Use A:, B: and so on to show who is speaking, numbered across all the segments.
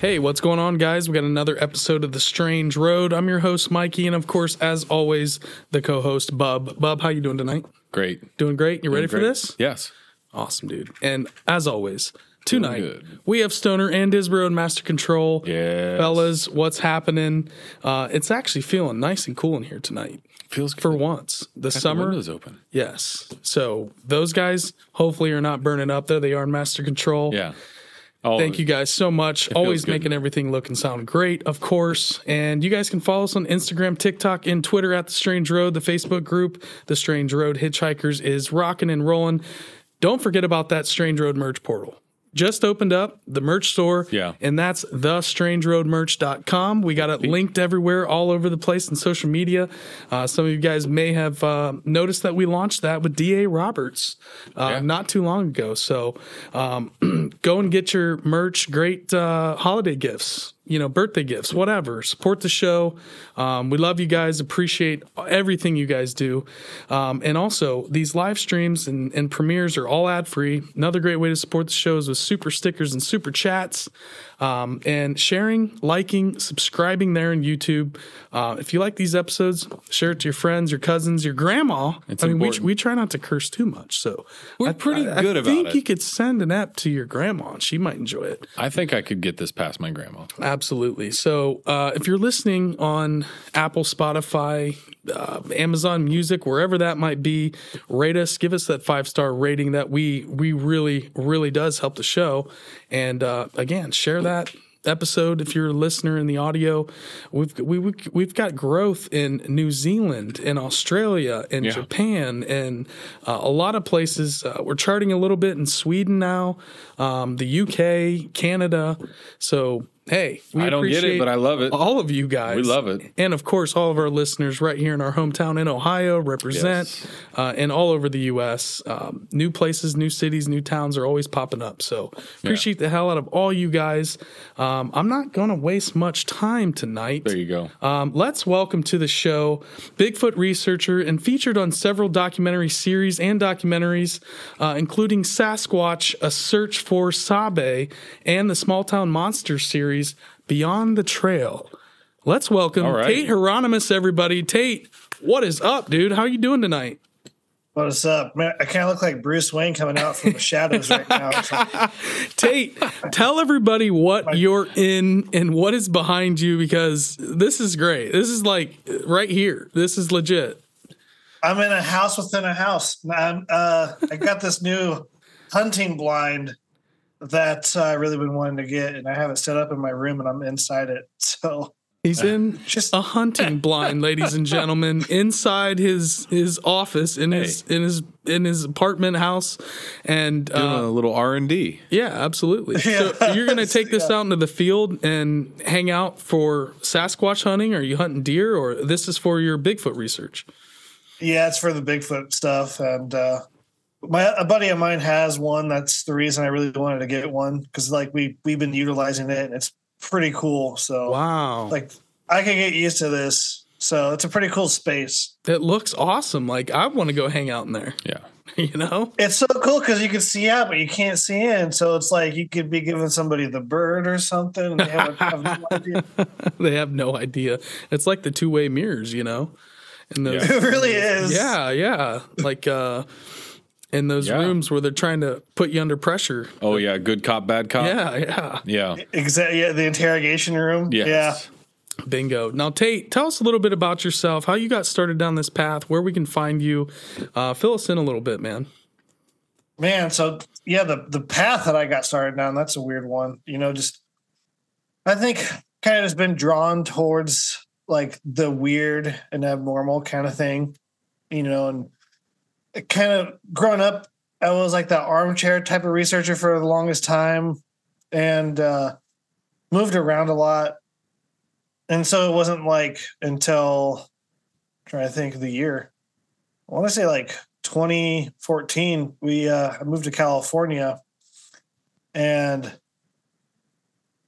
A: Hey, what's going on, guys? We got another episode of The Strange Road. I'm your host, Mikey, and of course, as always, the co-host, Bub. Bub, how you doing tonight?
B: Great.
A: Doing great. You ready for this?
B: Yes.
A: Awesome, dude. And as always, tonight
B: good.
A: we have Stoner and Disbro and Master Control.
B: Yeah,
A: Fellas, what's happening? Uh, it's actually feeling nice and cool in here tonight.
B: Feels good.
A: For once, the
B: The
A: summer,
B: is open.
A: yes. So those guys hopefully are not burning up there. They are in Master Control.
B: Yeah.
A: Thank you guys so much. Always
B: good.
A: making everything look and sound great, of course. And you guys can follow us on Instagram, TikTok, and Twitter at The Strange Road. The Facebook group, The Strange Road Hitchhikers, is rocking and rolling. Don't forget about that Strange Road merch portal. Just opened up the merch store.
B: Yeah.
A: And that's thestrangeroadmerch.com. We got it linked everywhere, all over the place in social media. Uh, some of you guys may have uh, noticed that we launched that with D.A. Roberts uh,
B: Yeah.
A: not too long ago. So um, go and get your merch. Great uh, holiday gifts, you know, birthday gifts, whatever. Support the show. Um, we love you guys. Appreciate everything you guys do. Um, and also, these live streams and, and premieres are all ad free. Another great way to support the show is with super stickers and super chats. Um, and sharing, liking, subscribing there in YouTube. Uh, if you like these episodes, share it to your friends, your cousins, your grandma.
B: It's
A: I mean, we, we try not to curse too much, so
B: We're
A: I-
B: pretty
A: I-
B: good
A: I
B: about it.
A: I think you could send an app to your grandma; and she might enjoy it.
B: I think I could get this past my grandma.
A: Absolutely. So, uh, if you're listening on Apple, Spotify, uh, Amazon Music, wherever that might be, rate us. Give us that five star rating. That we we really really does help the show. And uh, again, share that episode if you're a listener in the audio we've we, we, we've got growth in New Zealand in Australia in
B: Yeah.
A: Japan and uh, a lot of places uh, we're charting a little bit in Sweden now um, the UK Canada so hey we
B: I don't get it, but I love it.
A: all of you guys
B: We love it.
A: and of course all of our listeners right here in our hometown in ohio represent
B: Yes.
A: uh, and all over the us um, new places new cities new towns are always popping up so appreciate the hell out of all you guys um, i'm not going to waste much time tonight
B: There you go.
A: um, let's welcome to the show Bigfoot researcher and featured on several documentary series and documentaries, uh, including Sasquatch, A Search for Sabe, and the Small Town Monster series, Beyond the Trail. Let's welcome
B: All right.
A: Tate Hieronymus, everybody. Tate, what is up, dude? How are you doing tonight?
C: What's up, man? I kind of look like Bruce Wayne coming out from the shadows right now.
A: Tate, tell everybody what you're in and what is behind you because this is great. This is like right here. This is legit.
C: I'm in a house within a house. I'm, uh, I got this new hunting blind that uh, I really been wanting to get, and I have it set up in my room, and I'm inside it. So
A: He's in
C: just
A: a hunting blind, ladies and gentlemen, inside his his office in his in his in his apartment house, and
B: Doing
A: uh,
B: a little R and D.
A: yeah, absolutely. So you're gonna take this out into the field and hang out for Sasquatch hunting? Are you hunting deer, or this is for your Bigfoot research?
C: yeah, it's for the Bigfoot stuff, and uh, my a buddy of mine has one. That's the reason I really wanted to get one because like we we've been utilizing it, and it's pretty cool. So
A: Wow,
C: like I can get used to this. So it's a pretty cool space.
A: it looks awesome. Like I want to go hang out in there.
B: Yeah.
A: You know?
C: It's so cool because you can see out, but you can't see in. So it's like you could be giving somebody the bird or something. And they have, have no idea.
A: they have no idea. It's like the two way mirrors, you know? And those,
B: Yeah.
C: It really is.
A: Yeah, yeah. Like uh in those
B: Yeah.
A: rooms where they're trying to put you under pressure.
B: Oh yeah. Good cop, bad cop.
A: Yeah, yeah.
B: Yeah.
C: Exactly. Yeah, the interrogation room.
B: Yes.
C: Yeah.
A: Bingo. Now Tate, tell us a little bit about yourself, how you got started down this path, where we can find you. Uh fill us in a little bit, man.
C: Man, so yeah, the the path that I got started down, that's a weird one. You know, just I think kind of has been drawn towards like the weird and abnormal kind of thing. You know, and it kind of growing up, I was like the armchair type of researcher for the longest time and uh moved around a lot. And so it wasn't like until I'm trying to think of the year. I want to say like 2014, we uh, I moved to California, and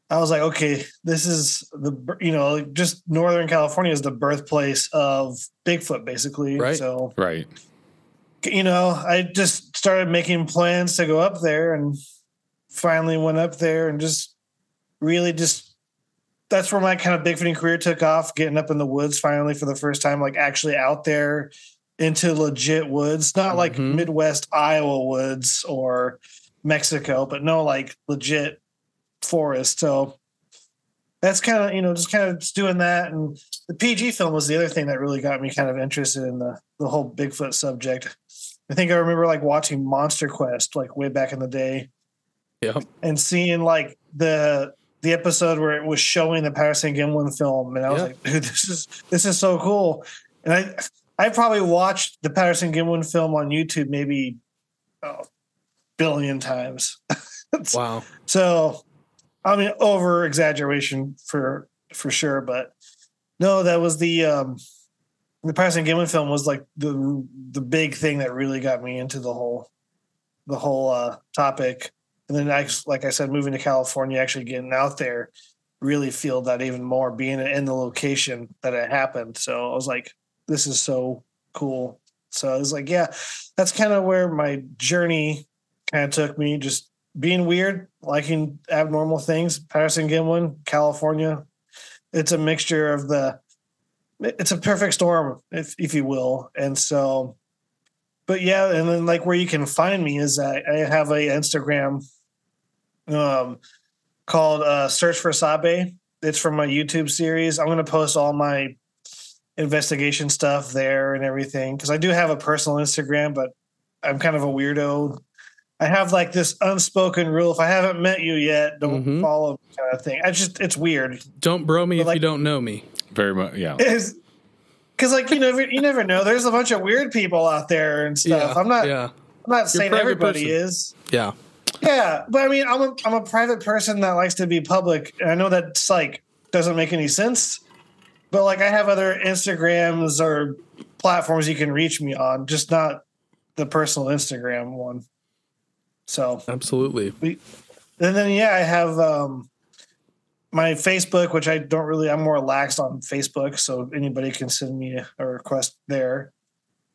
C: I was like, okay, this is the you know just Northern California is the birthplace of Bigfoot, basically.
A: Right.
C: So
B: Right.
C: You know, I just started making plans to go up there, and finally went up there and just really just that's where my kind of bigfooting career took off, getting up in the woods finally for the first time, like actually out there into legit woods, not like
A: Mhm.
C: Midwest Iowa woods or Mexico, but no, like legit forest. So that's kind of, you know, just kind of just doing that. And the PG film was the other thing that really got me kind of interested in the, the whole Bigfoot subject. I think I remember like watching Monster Quest like way back in the day
A: Yep.
C: and seeing like the the episode where it was showing the Patterson Gimlin film, and I was
A: Yeah.
C: like, dude, this is this is so cool. And I I probably watched the Patterson Gimlin film on YouTube maybe oh, billion times.
A: Wow.
C: So, I mean, over exaggeration for for sure, but no, that was the um the Patterson Gimlin film was like the the big thing that really got me into the whole the whole uh topic. And then I like I said, moving to California, actually getting out there, really feel that even more being in the location that it happened. So I was like, this is so cool. So I was like, yeah, that's kind of where my journey kind of took me, just being weird, liking abnormal things. Patterson Gimlin, California. It's a mixture of the it's a perfect storm, if if you will. And so but yeah, and then like where you can find me is I, I have a Instagram um called uh Search for Sabe. It's from my YouTube series. I'm gonna post all my investigation stuff there and everything because I do have a personal Instagram, but I'm kind of a weirdo. I have like this unspoken rule: if I haven't met you yet, don't
A: Mhm.
C: follow me kind of thing. I just it's weird.
A: Don't bro me
C: But
A: if
C: like-
A: you don't know me.
B: Very much. Yeah.
C: Is because like you never you never know. There's a bunch of weird people out there and stuff.
A: Yeah.
C: I'm not
A: Yeah.
C: I'm not saying everybody
A: person.
C: is.
A: Yeah.
C: Yeah, but I mean, I'm a I'm a private person that likes to be public. And I know that's like doesn't make any sense, but like I have other Instagrams or platforms you can reach me on, just not the personal Instagram one. So
A: Absolutely.
C: and then yeah, I have um my Facebook, which I don't really I'm more lax on Facebook, so anybody can send me a request there.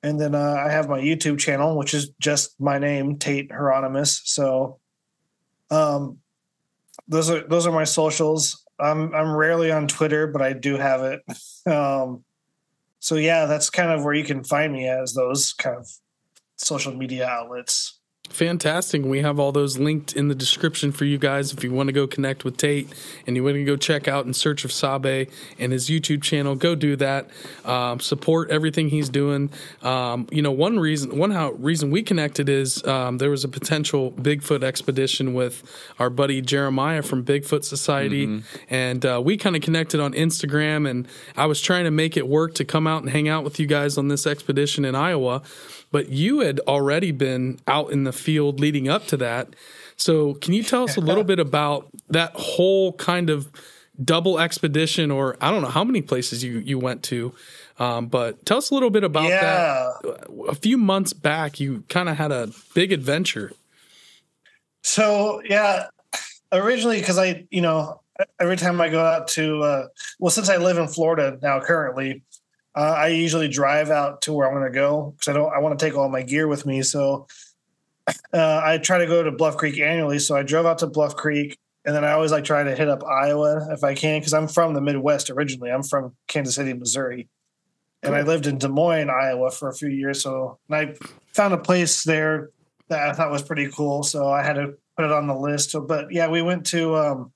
C: And then uh, I have my YouTube channel, which is just my name, Tate Hieronymus. So um those are those are my socials. I'm I'm rarely on Twitter, but I do have it. Um so yeah, that's kind of where you can find me as those kind of social media outlets.
A: Fantastic. We have all those linked in the description for you guys if you want to go connect with Tate and you want to go check out In Search of Sabe and his YouTube channel. Go do that. Um, support everything he's doing. Um, you know, one reason, one how reason we connected is um, there was a potential Bigfoot expedition with our buddy Jeremiah from Bigfoot Society, and uh, we kind of connected on Instagram. And I was trying to make it work to come out and hang out with you guys on this expedition in Iowa but you had already been out in the field leading up to that. So, can you tell us a little bit about that whole kind of double expedition, or I don't know how many places you you went to, um, but tell us a little bit about
C: Yeah.
A: that. A few months back, you kind of had a big adventure.
C: So yeah, originally because I, you know, every time I go out to, uh, well, since I live in Florida now currently, uh, I usually drive out to where I want to go because I don't, I want to take all my gear with me. So uh, I try to go to Bluff Creek annually. So I drove out to Bluff Creek, and then I always like try to hit up Iowa if I can because I'm from the Midwest originally. I'm from Kansas City, Missouri. And I lived in Des Moines, Iowa for a few years. So and I found a place there that I thought was pretty cool. So I had to put it on the list. So, but yeah, we went to um,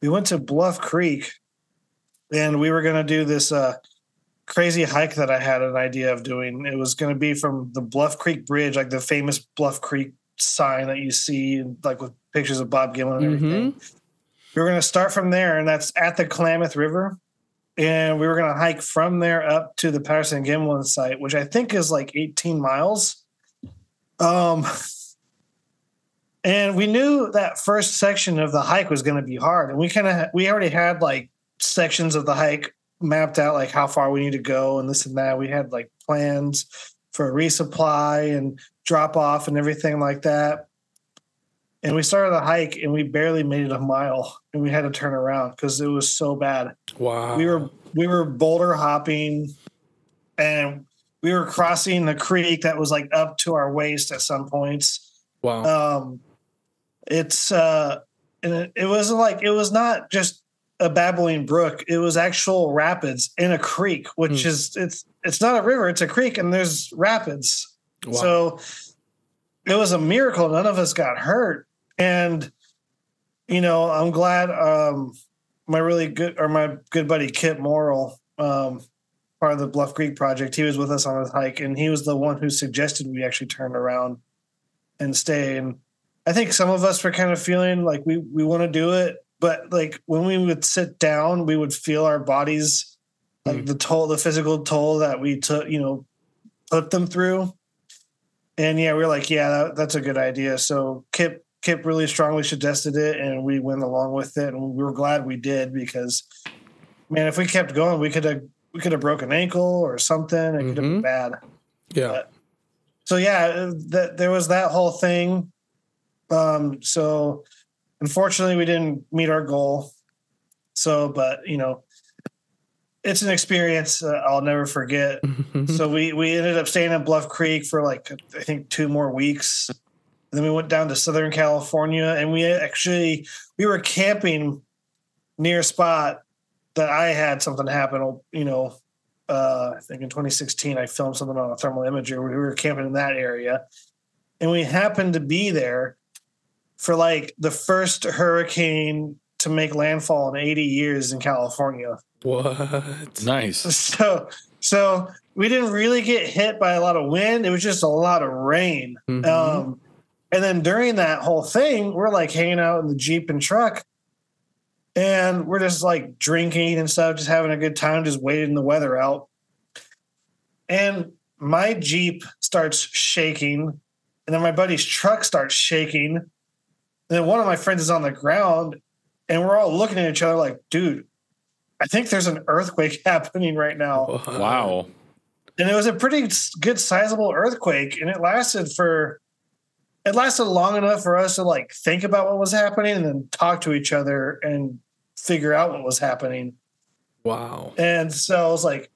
C: we went to Bluff Creek, and we were going to do this uh, crazy hike that I had an idea of doing. It was going to be from the Bluff Creek Bridge, like the famous Bluff Creek sign that you see, like with pictures of Bob Gimlin and everything. We were going to start from there, and that's at the Klamath River. And we were going to hike from there up to the Patterson Gimlin site, which I think is like 18 miles. Um, and we knew that first section of the hike was going to be hard, and we kind of we already had like sections of the hike mapped out, like how far we need to go and this and that. We had like plans for resupply and drop off and everything like that. And we started the hike, and we barely made it a mile, and we had to turn around because it was so bad
A: Wow.
C: we were we were boulder hopping and we were crossing the creek that was like up to our waist at some points
A: wow.
C: um it's uh and it, it was like it was not just a babbling brook; it was actual rapids in a creek, which
A: Hmm.
C: is it's it's not a river; it's a creek, and there's rapids.
A: Wow.
C: So it was a miracle. None of us got hurt. And, you know, I'm glad um, my really good or my good buddy Kit Morrill, um, part of the Bluff Creek project, he was with us on this hike and he was the one who suggested we actually turn around and stay. And I think some of us were kind of feeling like we, we want to do it. But like when we would sit down, we would feel our bodies, like
A: Mm.
C: the toll, the physical toll that we took, you know, put them through. And yeah, we were like, yeah, that, that's a good idea. So Kip Kip really strongly suggested it, and we went along with it, and we were glad we did because, man, if we kept going, we could have we could have broken ankle or something. It could have been bad.
A: yeah.
C: So yeah, that there was that whole thing. Um, so unfortunately, we didn't meet our goal. So, but you know, it's an experience uh, I'll never forget. So we we ended up staying at Bluff Creek for like I think two more weeks. And then we went down to Southern California and we actually we were camping near a spot that I had something happen, you know, uh I think in 2016 I filmed something on a thermal imager. We were camping in that area. And we happened to be there for like the first hurricane to make landfall in 80 years in California.
A: what?
B: Nice.
C: So so we didn't really get hit by a lot of wind. It was just a lot of rain.
A: Mhm.
C: Um, and then during that whole thing, we're like hanging out in the Jeep and truck. And we're just like drinking and stuff, just having a good time, just waiting the weather out. And my Jeep starts shaking. And then my buddy's truck starts shaking. And then one of my friends is on the ground. And we're all looking at each other like, dude, I think there's an earthquake happening right now
B: Wow.
C: and it was a pretty good sizable earthquake and it lasted for it lasted long enough for us to like think about what was happening and then talk to each other and figure out what was happening
A: Wow.
C: and so i was like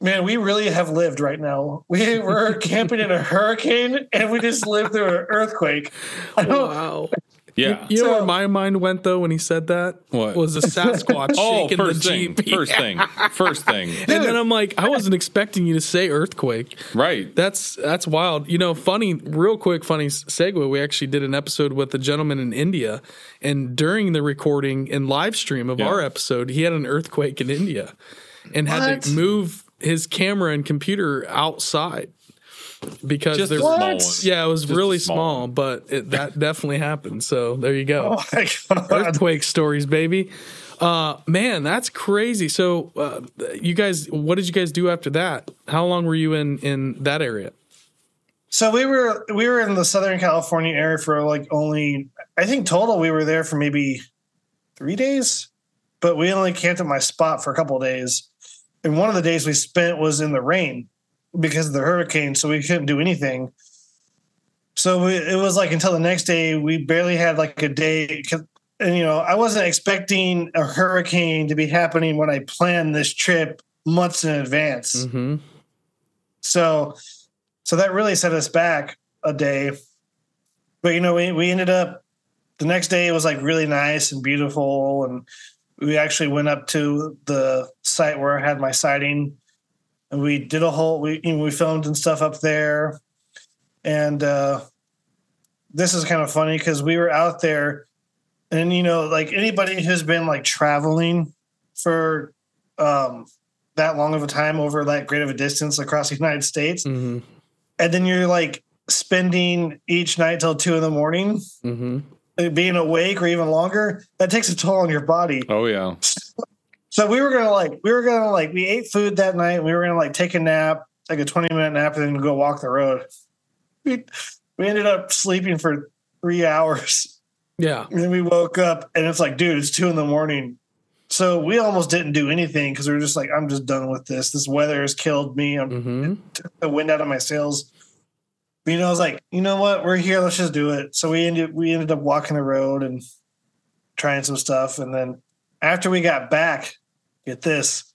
C: man we really have lived right now we were camping in a hurricane and we just lived through an earthquake I
A: Wow.
B: Yeah.
A: You know
C: So-
A: where my mind went though when he said that?
B: What?
A: Was a Sasquatch
B: oh,
A: shaking the
B: first thing.
A: Jeep.
B: First thing. First thing.
A: And then I'm like, I wasn't expecting you to say earthquake.
B: Right.
A: That's that's wild. You know, funny, real quick, funny s- segue. We actually did an episode with a gentleman in India, and during the recording and live stream of
B: Yeah.
A: our episode, he had an earthquake in India, and had to move his camera and computer outside because
B: Just
A: there's
B: small
C: What?
A: yeah, it was
B: Just
A: really
B: small
A: small, but it, that definitely happened. So there you go
C: oh
A: earthquake stories, baby. Uh, man, that's crazy. So, uh, you guys, what did you guys do after that? How long were you in in that area?
C: So we were we were in the Southern California area for like only I think total we were there for maybe three days, but we only camped at my spot for a couple of days. And one of the days we spent was in the rain because of the hurricane, so we couldn't do anything. So we, it was like until the next day we barely had like a day. And you know I wasn't expecting a hurricane to be happening when I planned this trip months in advance.
A: Mm-hmm.
C: So so that really set us back a day. But you know, we we ended up the next day it was like really nice and beautiful and we actually went up to the site where I had my sighting and we did a whole we you know, we filmed and stuff up there. And uh this is kind of funny because we were out there and you know, like anybody who's been like traveling for um that long of a time over that great of a distance across the United States.
A: Mm-hmm.
C: And then you're like spending each night till two in the morning,
A: Mm-hmm.
C: Being awake or even longer. That takes a toll on your body.
B: Oh yeah.
C: So we were gonna like we were gonna like we ate food that night. We were gonna like take a nap, like a 20 minute nap, and then go walk the road. We we ended up sleeping for three hours.
A: Yeah.
C: And then we woke up and it's like, dude, it's two in the morning. So we almost didn't do anything because we were just like, I'm just done with this. This weather has killed me. I'm
A: Mm-hmm.
C: took the wind out of my sails. But, you know, I was like, you know what? We're here. Let's just do it. So we ended we ended up walking the road and trying some stuff. And then after we got back, get this.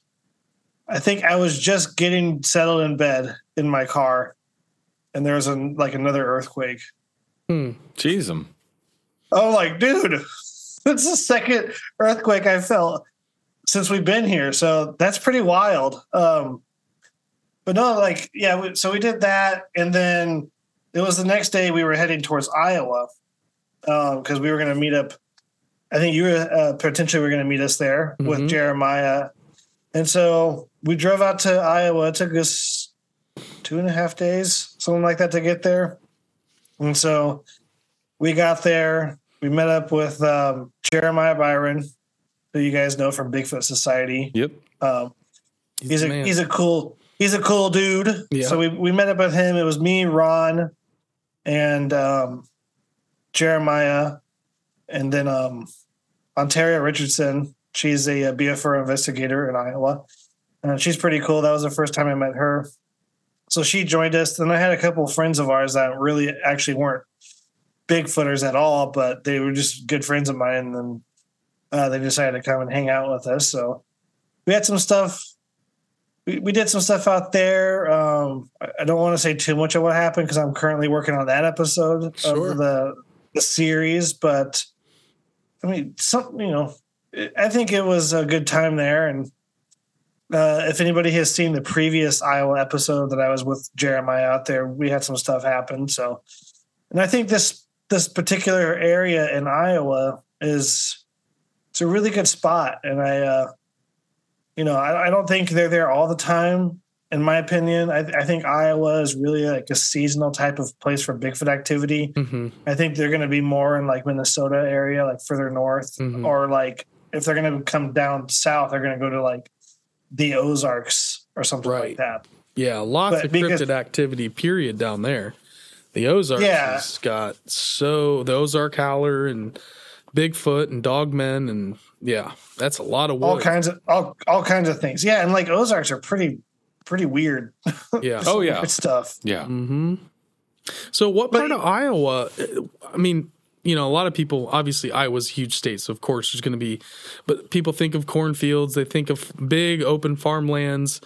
C: I think I was just getting settled in bed in my car, and there was a, like another earthquake.
A: Hmm.
B: Jeez 'em.
C: I'm like, dude, it's the second earthquake I felt since we've been here. So that's pretty wild. Um, but no, like, yeah, we, so we did that. And then it was the next day we were heading towards Iowa because um, we were going to meet up. I think you were uh, potentially were going to meet us there mm-hmm. with Jeremiah. And so we drove out to Iowa. It took us two and a half days, something like that, to get there. And so we got there. We met up with um, Jeremiah Byron, who you guys know from Bigfoot Society.
B: Yep.
C: Um, he's, he's a man. he's a cool he's a cool dude. Yeah. So we we met up with him. It was me, Ron, and um, Jeremiah, and then um, Ontaria Richardson. She's a, a BFR investigator in Iowa. And she's pretty cool. That was the first time I met her. So she joined us. Then I had a couple of friends of ours that really actually weren't Bigfooters at all, but they were just good friends of mine. And then uh, they decided to come and hang out with us. So we had some stuff. We, we did some stuff out there. Um, I don't want to say too much of what happened because I'm currently working on that episode sure. of the the series. But I mean, some you know, I think it was a good time there. And uh, if anybody has seen the previous Iowa episode that I was with Jeremiah out there, we had some stuff happen. So, and I think this this particular area in Iowa is it's a really good spot, and I, uh, you know, I, I, don't think they're there all the time. In my opinion, I, I, think Iowa is really like a seasonal type of place for Bigfoot activity. Mm-hmm. I think they're going to be more in like Minnesota area, like further north, mm-hmm. or like if they're going to come down south, they're going to go to like the Ozarks or something right. like that.
A: Yeah, lots but of because, cryptid activity. Period down there. The Ozarks yeah. has got so the Ozark Howler and Bigfoot and Dogmen and yeah, that's a lot of wood.
C: all kinds of all all kinds of things. Yeah, and like Ozarks are pretty pretty weird.
A: Yeah.
B: oh yeah.
C: stuff.
B: Yeah.
A: Mm-hmm. So what part of Iowa? I mean, you know, a lot of people obviously Iowa's a huge state, so of course there's going to be, but people think of cornfields, they think of big open farmlands,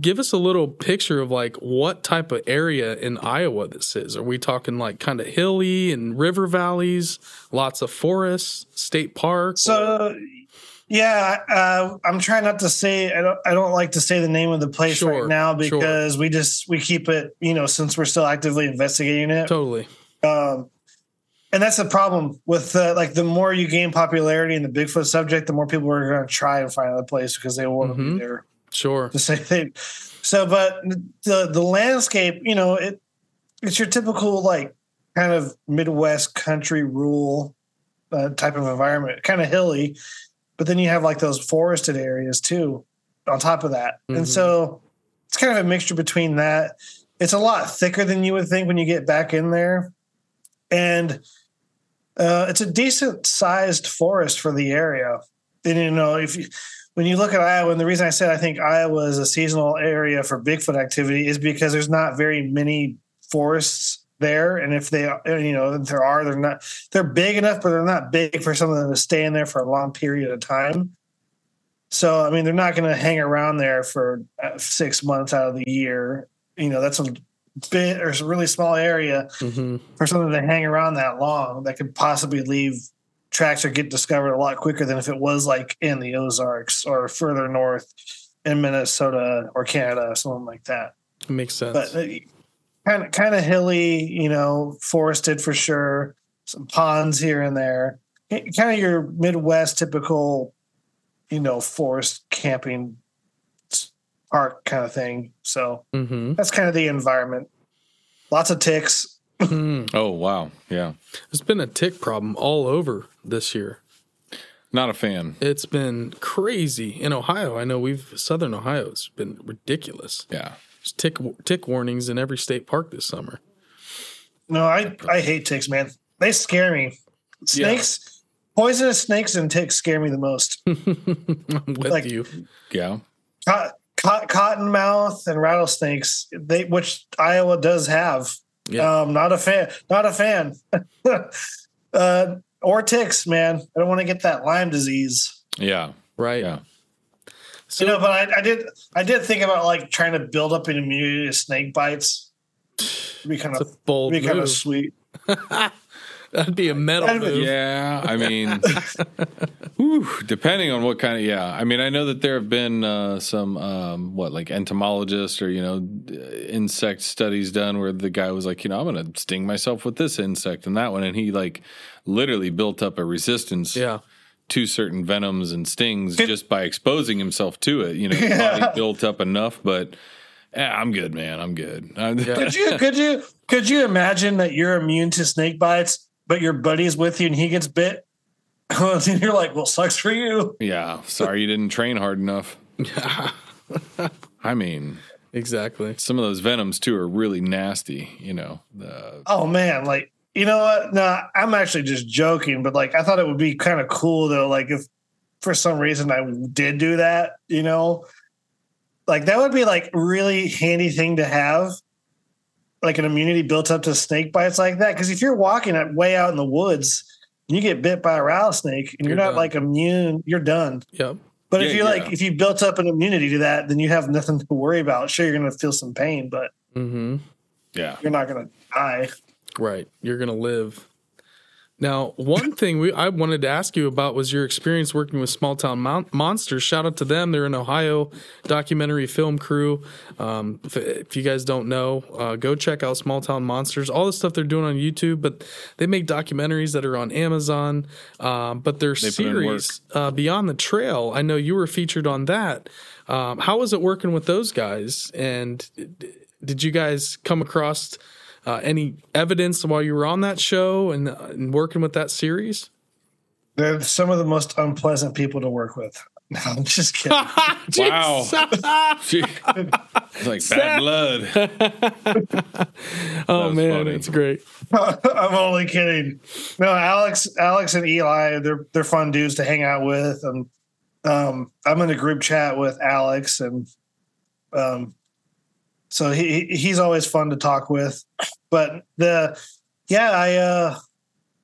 A: give us a little picture of like what type of area in Iowa this is. Are we talking like kind of hilly and river valleys, lots of forests, state park?
C: So, yeah, uh, I'm trying not to say. I don't. I don't like to say the name of the place sure, right now because sure. we just we keep it. You know, since we're still actively investigating it.
A: Totally.
C: Um, and that's the problem with uh, like the more you gain popularity in the Bigfoot subject, the more people are going to try and find a place because they want to mm-hmm. be there.
A: Sure.
C: To say they, so, but the the landscape, you know, it it's your typical like kind of Midwest country rural uh, type of environment, kind of hilly, but then you have like those forested areas too on top of that, mm-hmm. and so it's kind of a mixture between that. It's a lot thicker than you would think when you get back in there, and uh, it's a decent sized forest for the area. And you know, if you when you look at Iowa, and the reason I said I think Iowa is a seasonal area for Bigfoot activity is because there's not very many forests there, and if they, you know, if there are, they're not, they're big enough, but they're not big for something to stay in there for a long period of time. So, I mean, they're not going to hang around there for uh, six months out of the year. You know, that's a bit or a really small area mm-hmm. for something to hang around that long that could possibly leave tracks are get discovered a lot quicker than if it was like in the Ozarks or further north in Minnesota or Canada, something like that.
A: makes sense.
C: But kind of kind of hilly, you know, forested for sure. Some ponds here and there. Kind of your Midwest typical, you know, forest camping park kind of thing. So mm-hmm. that's kind of the environment. Lots of ticks.
B: Hmm. Oh wow, yeah.
A: It's been a tick problem all over this year.
B: Not a fan.
A: It's been crazy in Ohio. I know we've Southern Ohio. It's been ridiculous.
B: Yeah,
A: There's tick tick warnings in every state park this summer.
C: No, I I hate ticks, man. They scare me. Snakes, yeah. poisonous snakes, and ticks scare me the most.
A: I'm with like, you.
B: Yeah.
C: Co- co- cottonmouth and rattlesnakes, they which Iowa does have. Yeah. Um, not a fan. Not a fan. uh, or ticks, man. I don't want to get that Lyme disease.
B: Yeah.
A: Right.
B: Yeah.
C: So, you know, but I, I, did. I did think about like trying to build up an immunity to snake bites. It'd be kind of bold. Be kind of sweet.
A: That'd be a metal
C: That'd be-
A: move.
B: Yeah, I mean, whew, depending on what kind of yeah. I mean, I know that there have been uh, some um, what like entomologists or you know insect studies done where the guy was like, you know, I'm going to sting myself with this insect and that one, and he like literally built up a resistance
A: Yeah.
B: to certain venoms and stings just by exposing himself to it. You know, his body built up enough, but. eh, I'm good, man. I'm good. I'm-
C: Could you could you could you imagine that you're immune to snake bites, but your buddy's with you and he gets bit? and you're like, well, sucks for you.
B: Yeah, sorry you didn't train hard enough. I mean,
A: Exactly.
B: some of those venoms too are really nasty. You know, the,
C: Oh man, like you know what? No, I'm actually just joking, but like I thought it would be kind of cool though. Like if for some reason I did do that, you know, like that would be like really handy thing to have, like an immunity built up to snake bites like that. Because if you're walking at way out in the woods, and you get bit by a rattlesnake and you're,
A: You're
C: not
A: done.
C: like immune, you're done.
A: Yep.
C: But if
B: Yeah,
C: you like,
B: yeah.
C: if you built up an immunity to that, then you have nothing to worry about. Sure, you're going to feel some pain, but
A: Mm-hmm.
B: yeah.
C: you're not going to die.
A: Right. You're gonna live. Now, one thing we I wanted to ask you about was your experience working with Small Town Mon- Monsters. Shout out to them; they're an Ohio documentary film crew. Um, if, if you guys don't know, uh, go check out Small Town Monsters. All the stuff they're doing on YouTube, but they make documentaries that are on Amazon. Um, but their
B: They
A: series uh, Beyond the Trail, I know you were featured on that. Um, how was it working with those guys? And did you guys come across? Uh, any evidence while you were on that show and, uh, and working with that series?
C: They're some of the most unpleasant people to work with. No, I'm just kidding.
B: Wow. It's like bad blood.
A: oh man,
B: funny.
A: it's great.
C: I'm only kidding. No, Alex, Alex and Eli, they're they're fun dudes to hang out with, and um, I'm in a group chat with Alex, and um, so he he- he's always fun to talk with. But the yeah, I uh,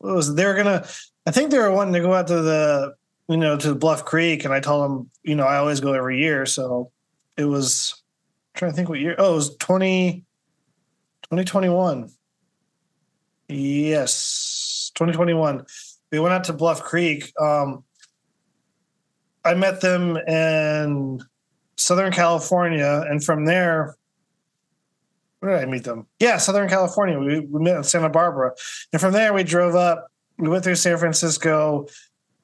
C: was they were gonna? I think they were wanting to go out to the you know to Bluff Creek, and I told them you know I always go every year, so it was. I'm trying to think what year? Oh, it was 20, 2021. Yes, 2021. We went out to Bluff Creek. Um, I met them in Southern California, and from there, where did I meet them? Yeah, Southern California. We, we met in Santa Barbara, and from there we drove up. We went through San Francisco.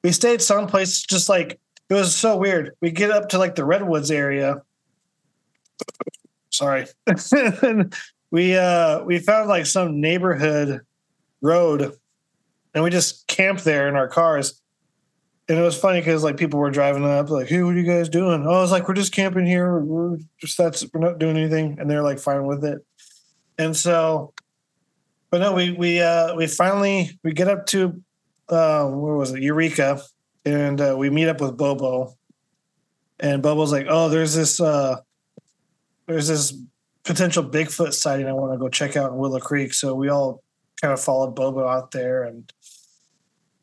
C: We stayed someplace just like it was so weird. We get up to like the Redwoods area. Sorry. we uh we found like some neighborhood road and we just camped there in our cars. And it was funny because like people were driving up, like, "Hey, what are you guys doing?" Oh, I was like, "We're just camping here. We're just that's we're not doing anything," and they're like fine with it. And so, but no, we we uh we finally we get up to uh where was it Eureka, and uh, we meet up with Bobo, and Bobo's like, "Oh, there's this uh there's this potential Bigfoot sighting I want to go check out in Willow Creek." So we all kind of followed Bobo out there and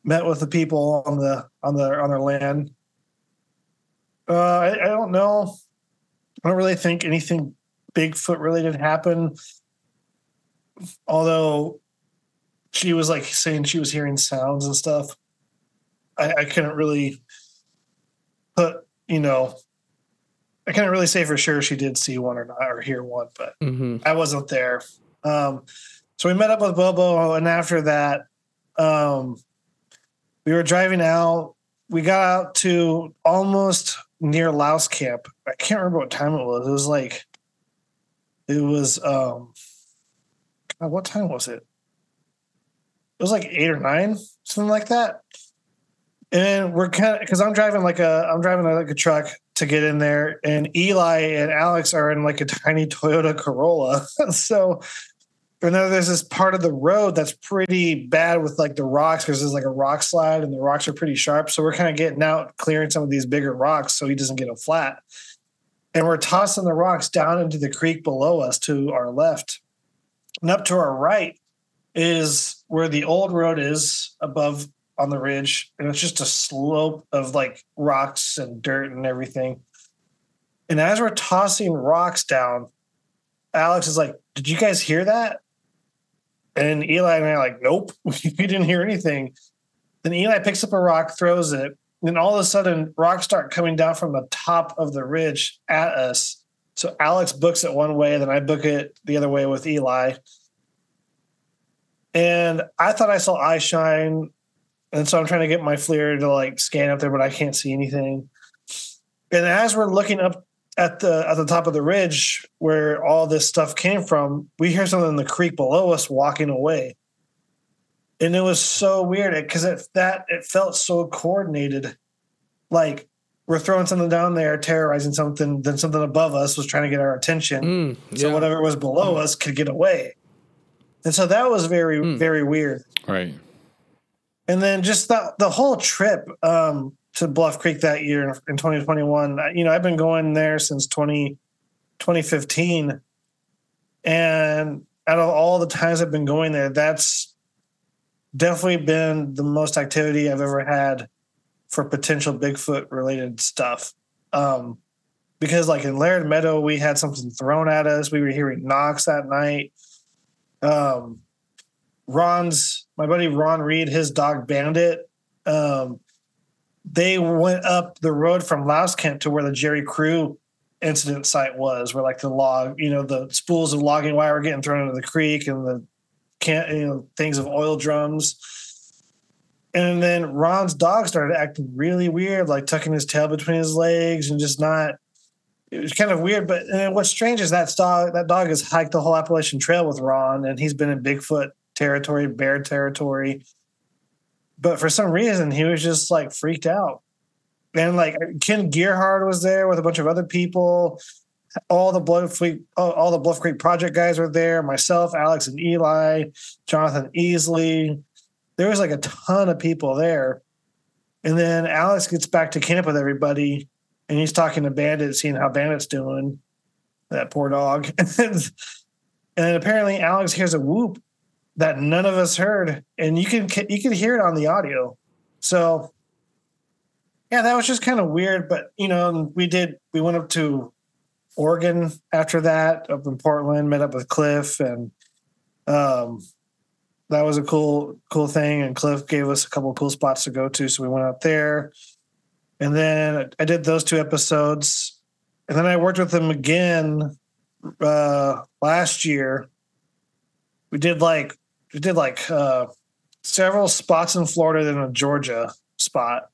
C: met with the people on the on the on their land. Uh, I, I don't know. I don't really think anything Bigfoot related happened. Although she was like saying she was hearing sounds and stuff. I, I couldn't really put, you know, I couldn't really say for sure she did see one or not or hear one, but
A: hmm
C: I wasn't there. Um, so we met up with Bobo, and after that, um, we were driving out. We got out to almost near Louse Camp. I can't remember what time it was. It was like, it was, um, God, what time was it? It was like eight or nine, something like that. And we're kind of because I'm driving like a I'm driving like a truck to get in there, and Eli and Alex are in like a tiny Toyota Corolla. so and then there's this part of the road that's pretty bad with like the rocks because there's like a rock slide and the rocks are pretty sharp. So we're kind of getting out, clearing some of these bigger rocks so he doesn't get a flat. And we're tossing the rocks down into the creek below us to our left. And up to our right is where the old road is above on the ridge. And it's just a slope of like rocks and dirt and everything. And as we're tossing rocks down, Alex is like, Did you guys hear that? And Eli and I are like, nope, we didn't hear anything. Then Eli picks up a rock, throws it, and all of a sudden, rocks start coming down from the top of the ridge at us. So Alex books it one way, then I book it the other way with Eli. And I thought I saw eye shine. And so I'm trying to get my FLIR to like scan up there, but I can't see anything. And as we're looking up at the at the top of the ridge where all this stuff came from, we hear something in the creek below us walking away. And it was so weird because it that it felt so coordinated. Like we're throwing something down there, terrorizing something, then something above us was trying to get our attention.
A: Mm, yeah.
C: So whatever was below us could get away. And so that was very,
A: Mm.
C: very weird.
B: Right.
C: And then just the the whole trip um, to Bluff Creek that year in 2021, uh, you know, I've been going there since 20, 2015. And out of all the times I've been going there, that's definitely been the most activity I've ever had for potential Bigfoot related stuff. Um, because like in Laird Meadow, we had something thrown at us. We were hearing knocks that night. Um, Ron's my buddy Ron Reed, his dog Bandit. Um, they went up the road from Kent to where the Jerry Crew incident site was, where like the log, you know, the spools of logging wire were getting thrown into the creek and the can you know things of oil drums. And then Ron's dog started acting really weird, like tucking his tail between his legs and just not. It was kind of weird, but what's strange is that dog. That dog has hiked the whole Appalachian Trail with Ron, and he's been in Bigfoot territory, bear territory. But for some reason, he was just like freaked out. And like Ken Gerhard was there with a bunch of other people. All the Bluff Creek, all the Bluff Creek Project guys were there. Myself, Alex, and Eli, Jonathan Easley. There was like a ton of people there. And then Alex gets back to camp with everybody, and he's talking to Bandit, seeing how Bandit's doing. That poor dog. and apparently, Alex hears a whoop that none of us heard, and you can you can hear it on the audio. So, yeah, that was just kind of weird. But you know, we did we went up to Oregon after that, up in Portland, met up with Cliff, and um, that was a cool cool thing. And Cliff gave us a couple cool spots to go to, so we went out there. And then I did those two episodes, and then I worked with him again uh, last year. We did like we did like uh, several spots in Florida, then a Georgia spot,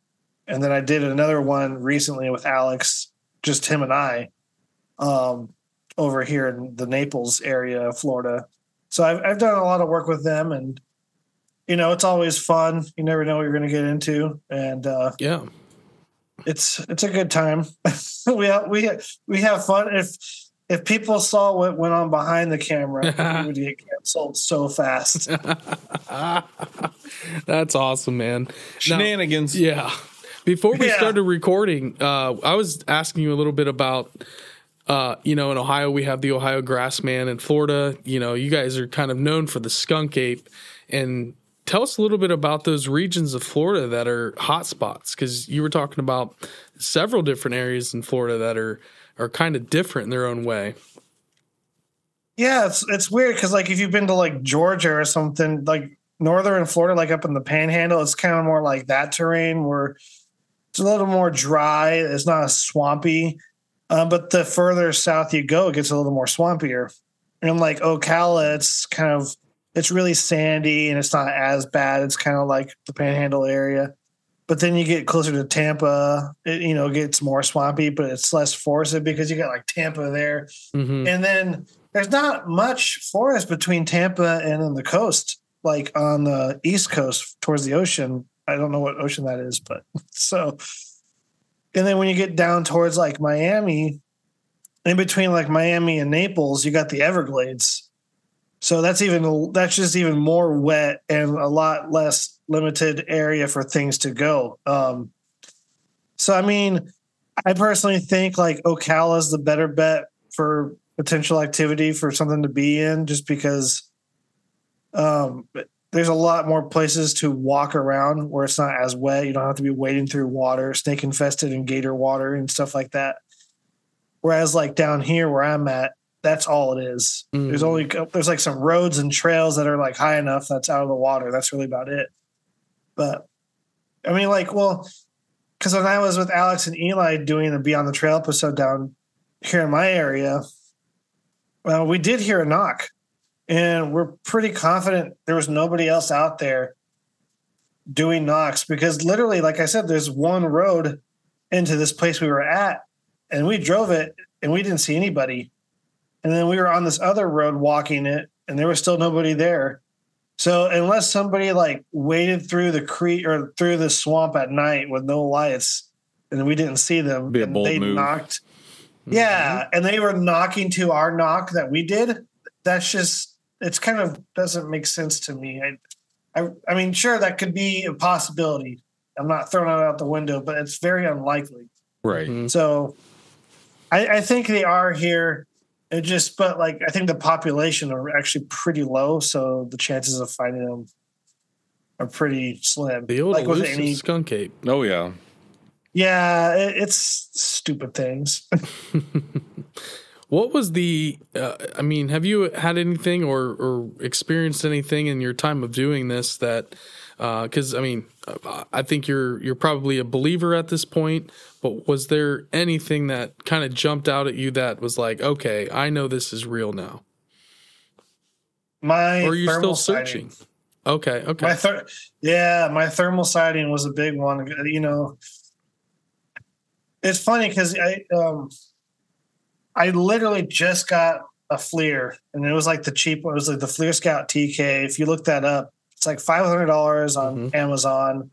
C: and then I did another one recently with Alex, just him and I, um, over here in the Naples area of Florida. So I've I've done a lot of work with them, and you know it's always fun. You never know what you're going to get into, and uh,
A: Yeah.
C: it's it's a good time. we have, we we have fun. If if people saw what went on behind the camera, we would get canceled so fast.
A: That's awesome, man. Now-
B: Shenanigans.
A: Yeah. Before we
C: Yeah.
A: started recording, uh, I was asking you a little bit about, uh, you know, in Ohio we have the Ohio Grassman. In Florida, you know, you guys are kind of known for the skunk ape. And tell us a little bit about those regions of Florida that are hot spots, because you were talking about several different areas in Florida that are are kind of different in their own way.
C: Yeah, it's it's weird because like if you've been to like Georgia or something, like northern Florida, like up in the Panhandle, it's kind of more like that terrain where it's a little more dry. It's not as swampy, um, but the further south you go, it gets a little more swampier. And like Ocala, it's kind of it's really sandy and it's not as bad. It's kind of like the Panhandle area. But then you get closer to Tampa, it you know gets more swampy, but it's less forested because you got like Tampa there.
A: hmm
C: And then there's not much forest between Tampa and on the coast, like on the east coast towards the ocean. I don't know what ocean that is, but so. And then when you get down towards like Miami, in between like Miami and Naples, you got the Everglades. So that's even that's just even more wet and a lot less limited area for things to go. Um, so I mean, I personally think like Ocala is the better bet for potential activity for something to be in, just because um, there's a lot more places to walk around where it's not as wet. You don't have to be wading through water, snake infested and gator water and stuff like that. Whereas like down here where I'm at, that's all it is. There's only there's like some roads and trails that are like high enough that's out of the water. That's really about it. But I mean, like, well, because when I was with Alex and Eli doing the Beyond the Trail episode down here in my area, well, we did hear a knock, and we're pretty confident there was nobody else out there doing knocks because literally, like I said, there's one road into this place we were at, and we drove it and we didn't see anybody. And then we were on this other road walking it, and there was still nobody there. So unless somebody like waded through the creek or through the swamp at night with no lights, and we didn't see them,
B: Be a
C: and
B: bold
C: they
B: move.
C: knocked. Yeah, and they were knocking to our knock that we did. That's just it's kind of doesn't make sense to me. I, I, I mean, sure that could be a possibility. I'm not throwing it out the window, but it's very unlikely.
B: Right.
A: Mhm.
C: So I, I think they are here. It just, but like, I think the population are actually pretty low. So the chances of finding them are pretty slim.
A: The old
C: like with
A: elusive
C: any,
A: skunk ape.
B: Oh yeah.
C: yeah, it, it's stupid things.
A: What was the? Uh, I mean, have you had anything or or experienced anything in your time of doing this that? Because I mean, uh, I think you're you're probably a believer at this point. But was there anything that kind of jumped out at you that was like, okay, I know this is real now,
C: My
A: or are you still searching? Okay, okay.
C: My ther- yeah, my thermal sighting was a big one. You know, it's funny because I um, I literally just got a FLIR, and it was like the cheap one. It was like the FLIR Scout TK. If you look that up, it's like five hundred dollars on Amazon.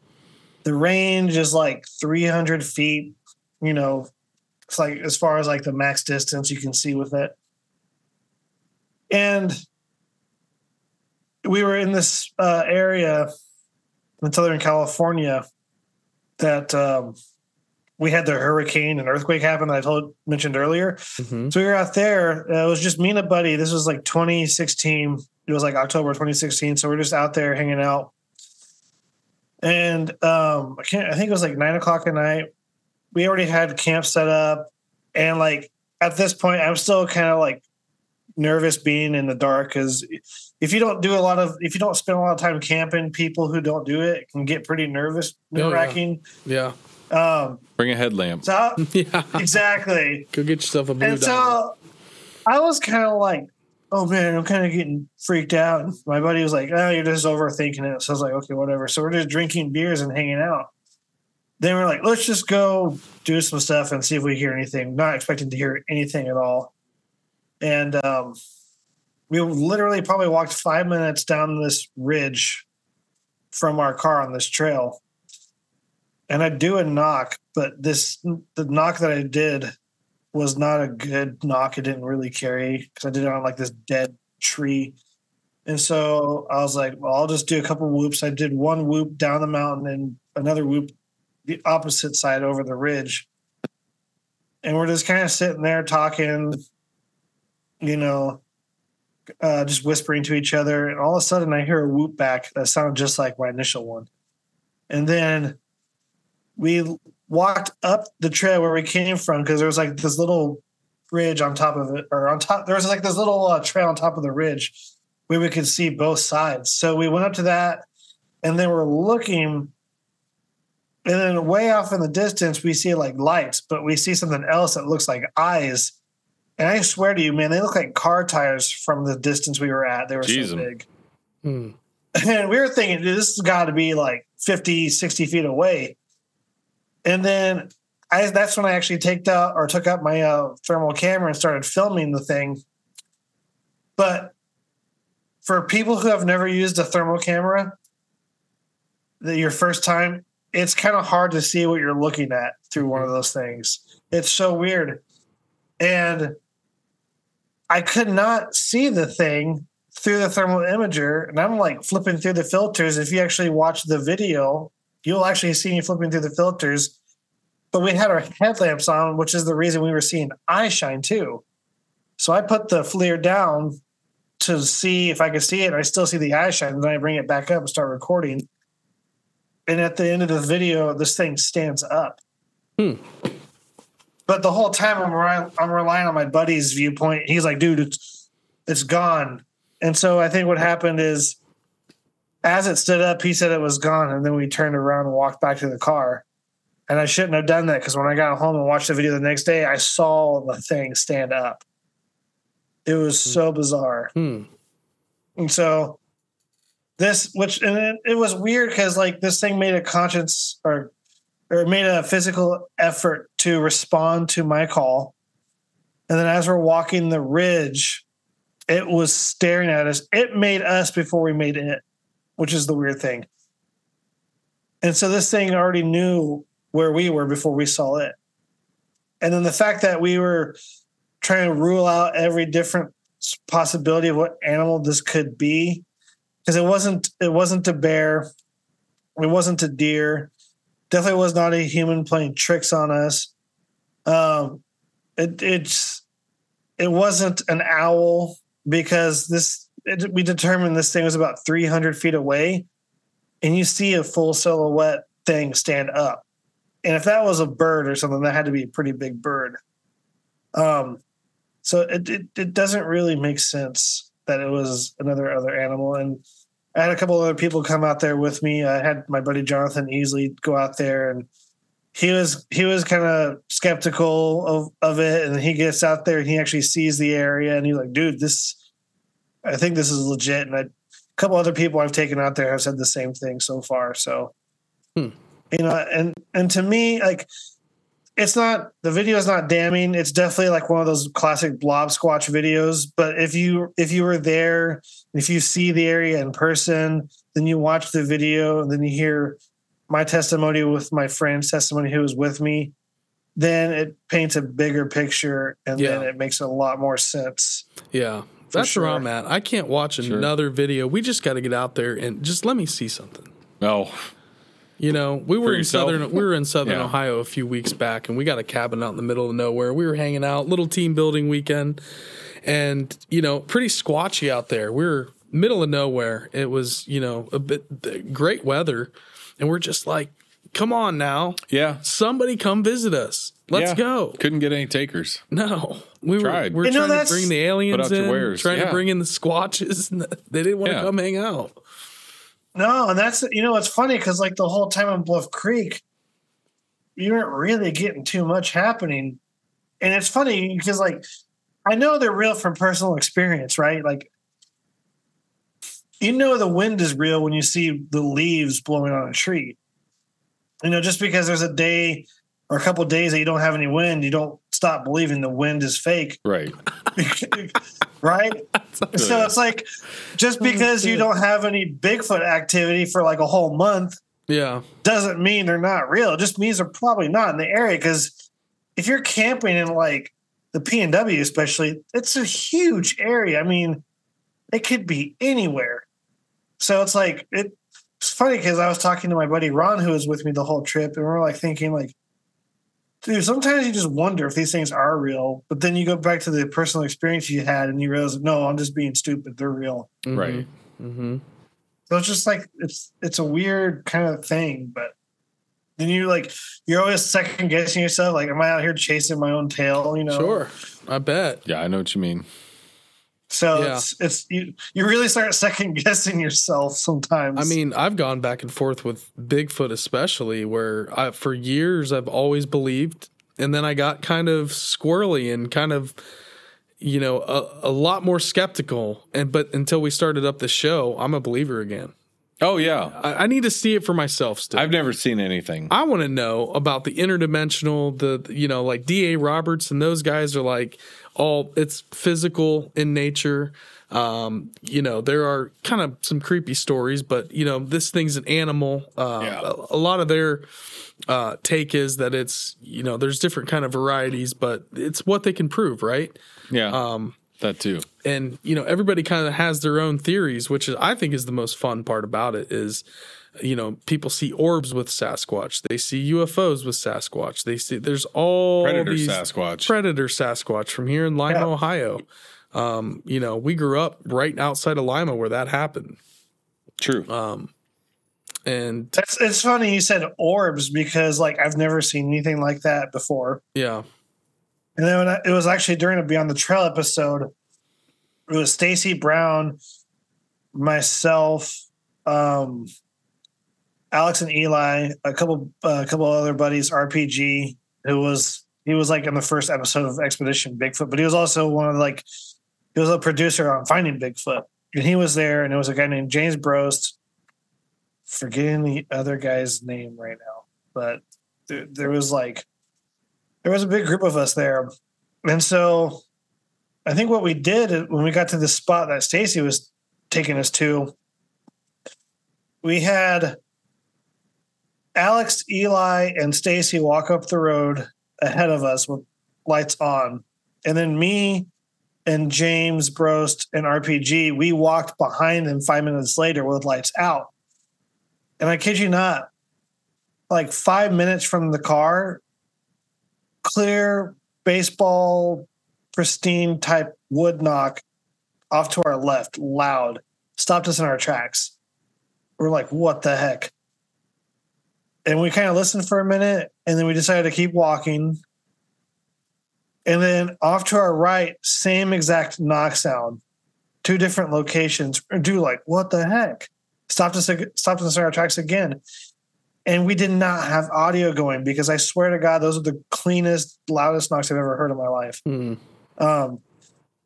C: The range is like three hundred feet. You know, it's like as far as like the max distance you can see with it, and we were in this uh, area in Southern California that um, we had the hurricane and earthquake happen that I told mentioned earlier.
A: Mhm.
C: So we were out there. Uh, it was just me and a buddy. This was like 2016. It was like October 2016. So we're just out there hanging out. And um, I can't. I think it was like nine o'clock at night. We already had camp set up, and like at this point, I'm still kind of like nervous being in the dark because if you don't do a lot of if you don't spend a lot of time camping, people who don't do it can get pretty nervous,
A: yeah.
C: nerve wracking.
A: yeah,
C: Um,
B: Bring a headlamp.
C: so
A: yeah.
C: exactly.
A: Go get yourself a blue
C: And
A: dye.
C: so I was kind of like, oh man, I'm kind of getting freaked out. My buddy was like, oh, you're just overthinking it. So I was like, okay, whatever. So we're just drinking beers and hanging out. Then we're like, let's just go do some stuff and see if we hear anything. Not expecting to hear anything at all. And um, we literally probably walked five minutes down this ridge from our car on this trail. And I do a knock, but this the knock that I did was not a good knock. It didn't really carry because I did it on like this dead tree. And so I was like, well, I'll just do a couple whoops. I did one whoop down the mountain and another whoop the opposite side over the ridge. And we're just kind of sitting there talking, you know, uh, just whispering to each other. And all of a sudden I hear a whoop back that sounded just like my initial one. And then we walked up the trail where we came from because there was like this little ridge on top of it, or on top. There was like this little uh, trail on top of the ridge where we could see both sides. So we went up to that, and then we're looking, and then way off in the distance we see like lights, but we see something else that looks like eyes. And I swear to you, man, they look like car tires from the distance we were at. They were
B: Jeez,
C: so
B: 'em.
C: big.
A: Hmm.
C: And we were thinking, dude, this has got to be like 50, 60 feet away. And then I that's when I actually take out or took out my uh, thermal camera and started filming the thing. But for people who have never used a thermal camera, the, your first time, it's kind of hard to see what you're looking at through one of those things. It's so weird. And I could not see the thing through the thermal imager, and I'm like flipping through the filters. If you actually watch the video, you'll actually see me flipping through the filters. But we had our headlamps on, which is the reason we were seeing eye shine too. So I put the FLIR down to see if I could see it. I still see the eye shine. And then I bring it back up and start recording. And at the end of the video, this thing stands up.
A: Hmm.
C: but the whole time I'm relying, I'm relying on my buddy's viewpoint. He's like, dude, it's it's gone. And so I think what happened is as it stood up, he said it was gone, and then we turned around and walked back to the car. And I shouldn't have done that because when I got home and watched the video the next day, I saw the thing stand up. It was so bizarre.
A: Hmm.
C: And so this, which and it, it was weird because like this thing made a conscience or or made a physical effort to respond to my call. And then as we're walking the ridge, it was staring at us. It made us before we made it, which is the weird thing. And so this thing already knew where we were before we saw it. And then the fact that we were trying to rule out every different possibility of what animal this could be because it wasn't it wasn't a bear it wasn't a deer definitely was not a human playing tricks on us um it it's it wasn't an owl because this we determined this thing was about 300 feet away and you see a full silhouette thing stand up and if that was a bird or something that had to be a pretty big bird um so it, it, it doesn't really make sense that it was another other animal. And I had a couple other people come out there with me. I had my buddy Jonathan Easley go out there and he was he was kind of skeptical of, of it and he gets out there and he actually sees the area and he's like, dude, this I think this is legit. And I, a couple other people I've taken out there have said the same thing so far. So
A: Hmm.
C: you know, and and to me, like it's not the video is not damning. It's definitely like one of those classic blob squatch videos. But if you if you were there, if you see the area in person, then you watch the video, and then you hear my testimony with my friend's testimony who was with me, then it paints a bigger picture and then it makes a lot more sense.
A: Yeah. That's where
C: sure.
A: I'm at. I can't watch
B: Sure.
A: another video. We just got to get out there and just let me see something.
B: No.
A: You know, we were in southern we were in southern
B: Yeah.
A: Ohio a few weeks back, and we got a cabin out in the middle of nowhere. We were hanging out, little team building weekend, and you know, pretty squatchy out there. We were middle of nowhere. It was you know a bit great weather, and we're just like, come on now,
B: Yeah.
A: somebody come visit us. Let's
B: Yeah.
A: go.
B: Couldn't get any takers.
A: No, we
B: Tried.
A: were, we're
C: You know,
A: trying to bring the aliens
B: Put out your
A: in,
B: wares.
A: trying to bring in the squatches. and They didn't want to
B: Yeah.
A: come hang out.
C: No, and that's you know it's funny because like the whole time in Bluff Creek, you weren't really getting too much happening, and it's funny because like I know they're real from personal experience, right? Like you know the wind is real when you see the leaves blowing on a tree. You know, just because there's a day or a couple of days that you don't have any wind, you don't stop believing the wind is fake,
B: Right.
C: right? So it's like just because you don't have any Bigfoot activity for like a whole month
A: Yeah,
C: doesn't mean they're not real. It just means they're probably not in the area because if you're camping in like the PNW, especially, it's a huge area. I mean, it could be anywhere. So it's like it, it's funny because I was talking to my buddy Ron, who was with me the whole trip, and we are like thinking like, dude, sometimes you just wonder if these things are real, but then you go back to the personal experience you had, and you realize, no, I'm just being stupid. They're real.
B: Right.
A: hmm
C: So it's just like it's it's a weird kind of thing, but then you like you're always second guessing yourself. Like, am I out here chasing my own tail? You know,
A: Sure, I bet.
B: Yeah, I know what you mean.
C: So
A: Yeah.
C: it's it's you you really start second guessing yourself sometimes.
A: I mean, I've gone back and forth with Bigfoot, especially where I, for years I've always believed, and then I got kind of squirrely and kind of, you know, a, a lot more skeptical. And but until we started up the show, I'm a believer again.
B: Oh yeah.
A: I, I need to see it for myself still.
B: I've never seen anything.
A: I want to know about the interdimensional, the you know, like D.A. Roberts and those guys are like all it's physical in nature. Um, you know, there are kind of some creepy stories, but you know, this thing's an animal. Uh,
B: Yeah.
A: a, a lot of their uh, take is that it's you know, there's different kind of varieties, but it's what they can prove, right?
B: Yeah. Um that too.
A: and you know everybody kind of has their own theories which is, i think is the most fun part about it is you know people see orbs with sasquatch they see ufos with sasquatch they see there's all
B: Predator
A: these
B: Sasquatch.
A: predator sasquatch from here in lima
C: Yeah.
A: ohio um, you know we grew up right outside of lima where that happened
B: True.
A: and
C: That's it's funny you said orbs because like I've never seen anything like that before.
A: yeah
C: And then when I, it was actually during a Beyond the Trail episode, it was Stacy Brown, myself, um, Alex and Eli, a couple, uh, a couple other buddies, RPG, who was he was like in the first episode of Expedition Bigfoot, but he was also one of the, like he was a producer on Finding Bigfoot, and he was there, and it was a guy named James Brost. Forgetting the other guy's name right now, but there, there was like there was a big group of us there, and so I think what we did when we got to the spot that Stacy was taking us to, we had Alex, Eli, and Stacy walk up the road ahead of us with lights on, and then me and James Brost and RPG, we walked behind them five minutes later with lights out. And I kid you not, like five minutes from the car, clear baseball, pristine type wood knock off to our left, loud, stopped us in our tracks. We're like, what the heck? And we kind of listened for a minute and then we decided to keep walking. And then off to our right, same exact knock sound, two different locations. Do like, what the heck? Stopped us, stopped us in our tracks again. And we did not have audio going because I swear to God, those are the cleanest, loudest knocks I've ever heard in my life.
A: Mm.
C: Um,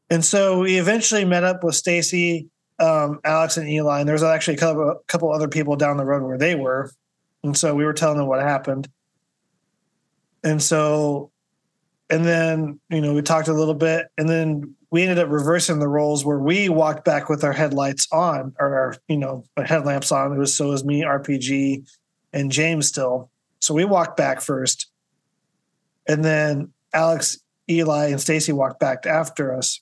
C: and so we eventually met up with Stacy, um, Alex, and Eli. And there was actually a couple, a couple other people down the road where they were. And so we were telling them what happened. And so, and then, you know, we talked a little bit and then we ended up reversing the roles where we walked back with our headlights on or our, you know, our headlamps on. It was so was me, RPG, and James still. So we walked back first. And then Alex, Eli, and Stacy walked back after us.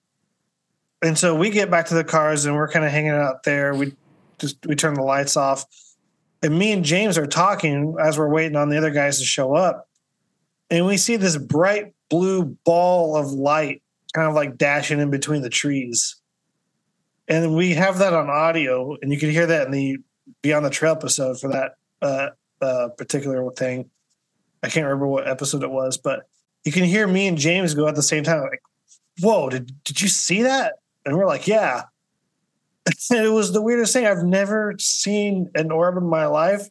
C: And so we get back to the cars and we're kind of hanging out there. We just we turn the lights off. And me and James are talking as we're waiting on the other guys to show up. And we see this bright blue ball of light kind of like dashing in between the trees. And we have that on audio, and you can hear that in the Beyond the Trail episode for that uh, uh, particular thing. I can't remember what episode it was, but you can hear me and James go at the same time, like, "Whoa! Did did you see that?" And we're like, "Yeah." It was the weirdest thing. I've never seen an orb in my life,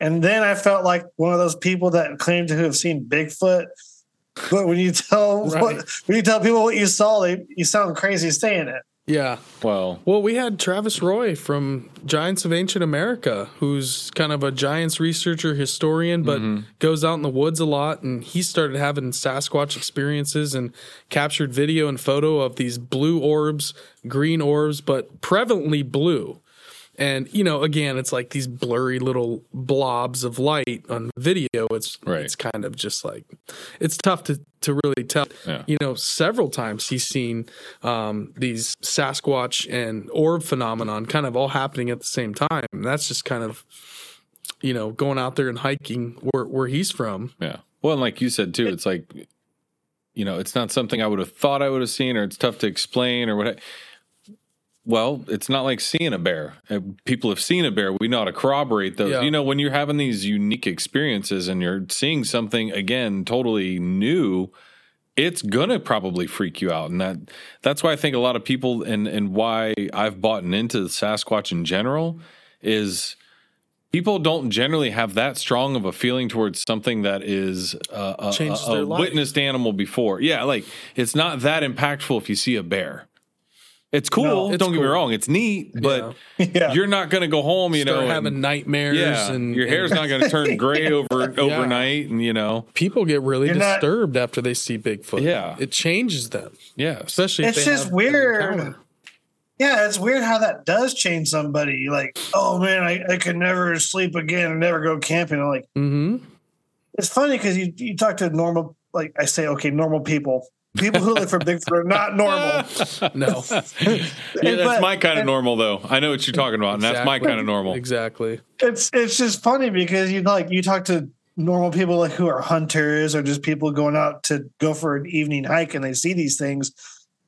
C: and then I felt like one of those people that claim to have seen Bigfoot. But when you tell
A: Right.
C: what, when you tell people what you saw, they you sound crazy saying it.
A: Yeah.
B: Well,
A: Well, we had Travis Roy from Giants of Ancient America, who's kind of a Giants researcher, historian, but mm-hmm. goes out in the woods a lot. And he started having Sasquatch experiences and captured video and photo of these blue orbs, green orbs, but prevalently blue. And, you know, again, it's like these blurry little blobs of light on video. It's
B: Right.
A: it's kind of just like it's tough to, to really tell.
B: Yeah.
A: You know, several times he's seen um, these Sasquatch and orb phenomenon kind of all happening at the same time. And that's just kind of, you know, going out there and hiking where, where he's from.
B: Yeah. Well, and like you said too, it's like, you know, it's not something I would have thought I would have seen, or it's tough to explain, or what. Well, it's not like seeing a bear. Uh, People have seen a bear. We know how to corroborate those.
A: Yeah.
B: You know, when you're having these unique experiences and you're seeing something again totally new, it's gonna probably freak you out, and that that's why I think a lot of people and and why I've bought into the Sasquatch in general is people don't generally have that strong of a feeling towards something that is uh, a, a, a witnessed animal before. Yeah, like it's not that impactful if you see a bear. It's cool.
C: No,
A: it's
B: don't get me wrong. It's neat, but
C: Yeah.
B: you're not going to go home. You
A: Start
B: know,
A: having
B: and-
A: nightmares
B: yeah,
A: and
B: your hair's
A: and
B: not going to turn gray over overnight, and you know,
A: people get really
C: You're not-
A: disturbed after they see Bigfoot.
B: Yeah.
A: It changes them,
B: yeah,
A: especially if
C: It's
A: they
C: just
A: have
C: weird. Yeah, it's weird how that does change somebody. Like, oh man, I, I could never sleep again and never go camping. I'm like,
A: mm-hmm.
C: it's funny because you, you talk to normal, like I say, okay, normal people. People who look for Bigfoot are not normal.
A: No.
B: yeah, that's
C: But-
B: my kind of normal, though. I know what you're talking about, and that's my kind of normal.
A: Exactly.
C: It's it's just funny because you like you talk to normal people like who are hunters or just people going out to go for an evening hike and they see these things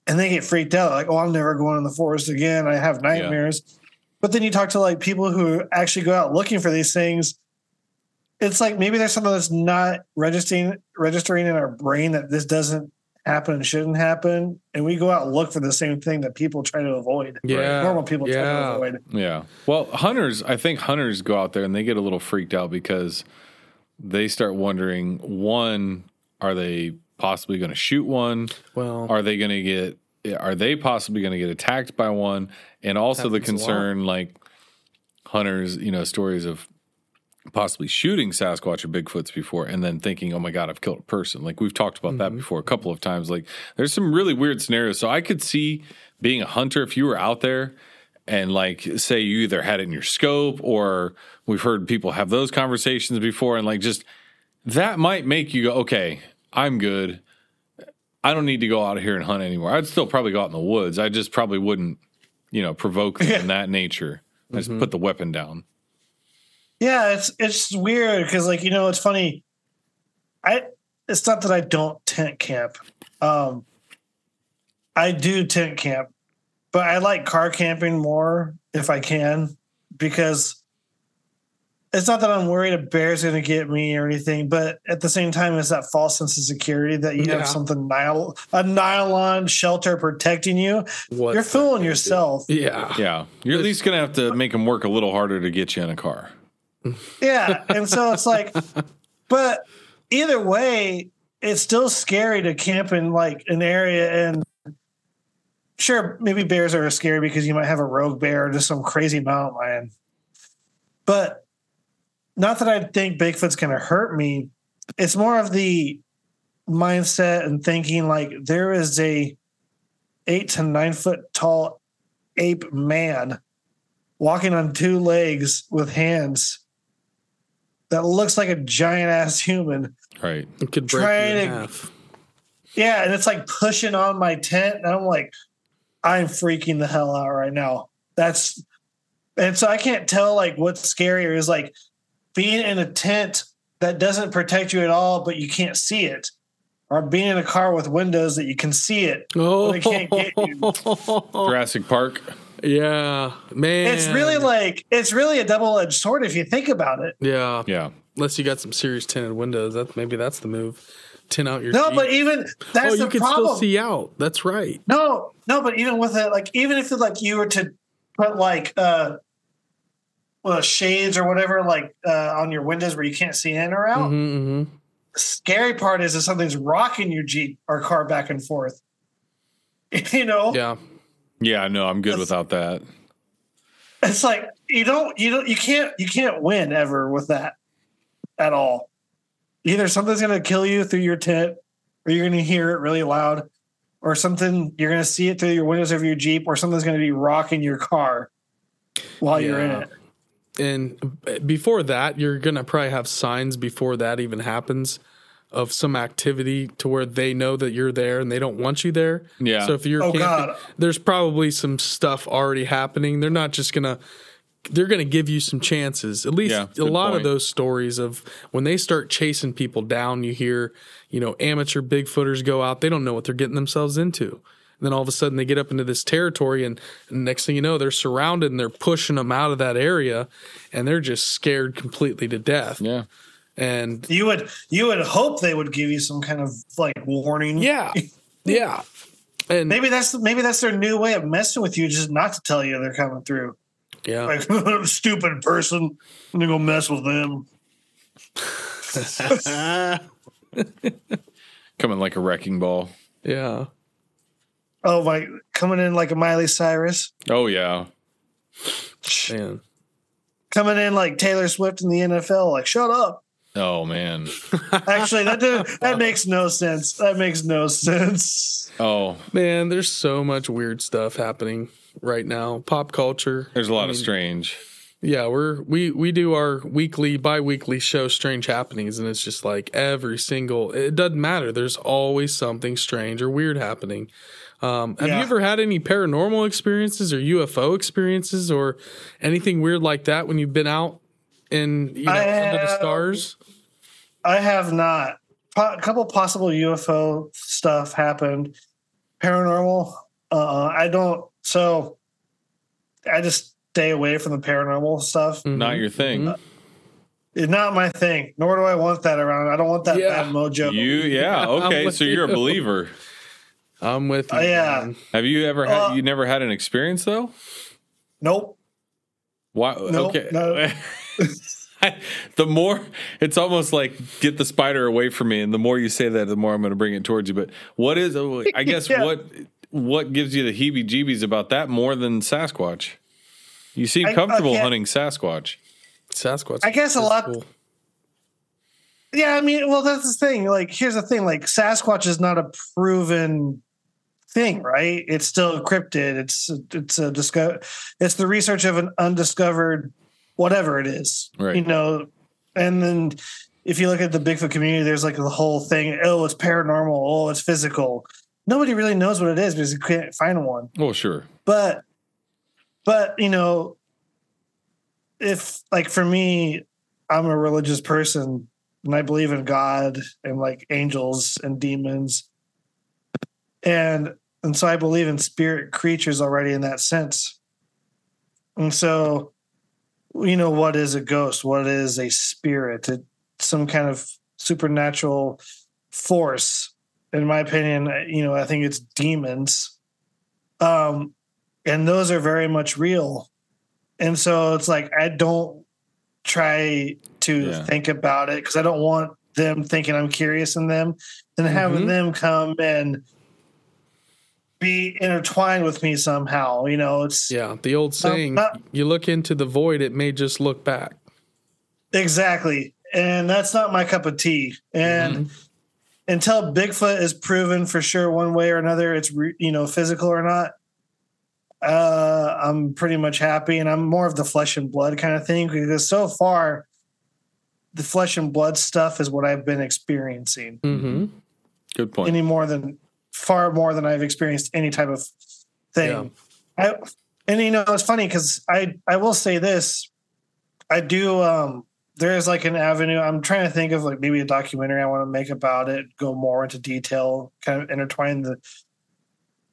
C: and they get freaked out like oh I'm never going in the forest again I have nightmares but then you talk to like people who actually go out looking for these things it's like maybe there's something that's not registering registering in our brain that this doesn't happen and shouldn't happen, and we go out and look for the same thing that people try to avoid.
A: Yeah.
C: normal people try to avoid.
B: Yeah. Well, hunters, I think hunters go out there and they get a little freaked out because they start wondering one, are they possibly going to shoot one?
A: Well,
B: Are they going to get, are they possibly going to get attacked by one? And also the
A: Happens a lot.
B: concern, like hunters, you know, stories of possibly shooting Sasquatch or Bigfoots before and then thinking, oh my God, I've killed a person. Like we've talked about that mm-hmm. before a couple of times. Like there's some really weird scenarios. So I could see being a hunter, if you were out there and like say you either had it in your scope or we've heard people have those conversations before and like just that might make you go, okay, I'm good. I don't need to go out here and hunt anymore. I'd still probably go out in the woods. I just probably wouldn't, you know, provoke them in that nature. I just mm-hmm. put the weapon down.
C: Yeah, it's it's weird because like you know it's funny. I it's not that I don't tent camp. Um, I do tent camp, but I like car camping more if I can because it's not that I'm worried a bear's going to get me or anything, but at the same time, it's that false sense of security that you
A: Yeah.
C: have something nylon, a nylon shelter protecting you.
A: What's
C: You're fooling yourself.
A: Yeah.
B: Yeah. You're at least going to have to make them work a little harder to get you in a car.
C: Yeah. And so it's like, but either way, it's still scary to camp in like an area and sure, maybe bears are scary because you might have a rogue bear or just some crazy mountain lion. But not that I think Bigfoot's going to hurt me. It's more of the mindset and thinking like there is a eight to nine foot tall ape man walking on two legs with hands that looks like a giant ass human.
B: Right.
A: It could break
C: Trying
A: you in
C: to-
A: half.
C: Yeah, and it's like pushing on my tent, and I'm like, I'm freaking the hell out right now. That's and so I can't tell like what's scarier is like being in a tent that doesn't protect you at all, but you can't see it, or being in a car with windows that you can see it.
A: Oh,
C: they can't get you.
B: Jurassic Park.
A: Yeah, man.
C: It's really like it's really a double edged sword if you think about it.
A: yeah.
B: Yeah.
A: Unless you got some serious tinted windows, that maybe that's the move. Tint out your.
C: No,
A: Jeep.
C: but even that's
A: oh, you
C: the
A: can
C: problem.
A: still see out. That's right.
C: No, no, but even with it, like even if like you were to put like uh well shades or whatever like uh on your windows where you can't see in or out.
A: hmm
C: The scary part is if something's rocking your Jeep or car back and forth. You know?
A: Yeah.
B: Yeah. No, I'm good without that.
C: It's like you don't you don't you can't you can't win ever with that at all. Either something's gonna kill you through your tent, or you're gonna hear it really loud, or something you're gonna see it through your windows of your Jeep, or something's gonna be rocking your car while you're in it.
A: And before that, you're gonna probably have signs before that even happens of some activity to where they know that you're there and they don't want you there.
B: Yeah.
A: So if you're
C: Oh,
A: camping,
C: God.
A: there's probably some stuff already happening. They're not just gonna they're gonna give you some chances. At least
B: Yeah,
A: a
B: good
A: lot of those stories of when they start chasing people down, you hear, you know, amateur bigfooters go out, they don't know what they're getting themselves into. And then all of a sudden they get up into this territory and, and next thing you know, they're surrounded and they're pushing them out of that area and they're just scared completely to death.
B: Yeah.
A: And
C: You would you would hope they would give you some kind of like warning.
A: yeah. Yeah. And
C: Maybe that's maybe that's their new way of messing with you, just not to tell you they're coming through.
A: yeah.
C: Like stupid person, I'm gonna go mess with them.
B: Coming like a wrecking ball.
A: yeah.
C: Oh my coming in like a Miley Cyrus.
B: Oh, yeah.
A: Man.
C: Coming in like Taylor Swift in the NFL, like shut up.
B: Oh, man.
C: Actually, that did, that makes no sense. That makes no sense.
B: Oh,
A: Man, there's so much weird stuff happening right now. Pop culture.
B: there's a lot
A: I
B: of
A: mean,
B: strange.
A: Yeah, we're we we do our weekly, bi-weekly show, Strange Happenings, and it's just like every single. It doesn't matter. There's always something strange or weird happening. Um, have
C: Yeah.
A: you ever had any paranormal experiences or UFO experiences or anything weird like that when you've been out in you know
C: I
A: under the stars?
C: I have not. Po- a couple possible UFO stuff happened. Paranormal. Uh, I don't. So I just stay away from the paranormal stuff.
B: Not your thing.
A: Mhm.
C: It's not my thing. Nor do I want that around. I don't want that
A: Yeah.
C: bad mojo.
B: You, yeah. Okay. So you're a believer.
A: I'm with you.
C: Oh, yeah.
A: man.
B: Have you ever had?
C: Uh,
B: you never had an experience though?
C: Nope.
B: Why?
C: Nope,
B: okay.
C: no.
B: the more it's almost like get the spider away from me, and the more you say that, the more I'm going to bring it towards you. But what is? Oh, I guess
C: Yeah.
B: what what gives you the heebie-jeebies about that more than Sasquatch? You seem
C: I- uh,
B: comfortable
C: okay.
B: hunting Sasquatch.
A: Sasquatch.
C: I guess a lot-
A: cool.
C: Yeah, I mean, well, that's the thing. Like, here's the thing: like, Sasquatch is not a proven thing, right? It's still cryptid. It's it's a discover. It's the research of an undiscovered whatever it is,
B: Right.
C: You know, and then if you look at the Bigfoot community, there's like the whole thing. Oh, it's paranormal. Oh, it's physical. Nobody really knows what it is because you can't find one.
B: Well, sure.
C: but but you know if like for me i'm a religious person and i believe in god and like angels and demons and and so i believe in spirit creatures already in that sense and so you know what is a ghost? What is a spirit? It, some kind of supernatural force in my opinion you know i think it's demons. Um and those are very much real. And so it's like i don't try to
B: Yeah.
C: think about it because i don't want them thinking i'm curious in them. And having
A: Mhm.
C: them come and be intertwined with me somehow you know it's
A: Yeah, the old saying,
C: not-
A: you look into the void, it may just look back.
C: exactly and that's not my cup of tea and until bigfoot is proven for sure one way or another it's re- you know physical or not uh i'm pretty much happy and i'm more of the flesh and blood kind of thing because so far the flesh and blood stuff is what i've been experiencing
A: hmm
B: Good point.
C: any more than far more than i've experienced any type of thing. I, and you know it's funny because i i will say this. I do um there's like an avenue. I'm trying to think of like maybe a documentary i want to make about it go more into detail kind of intertwine the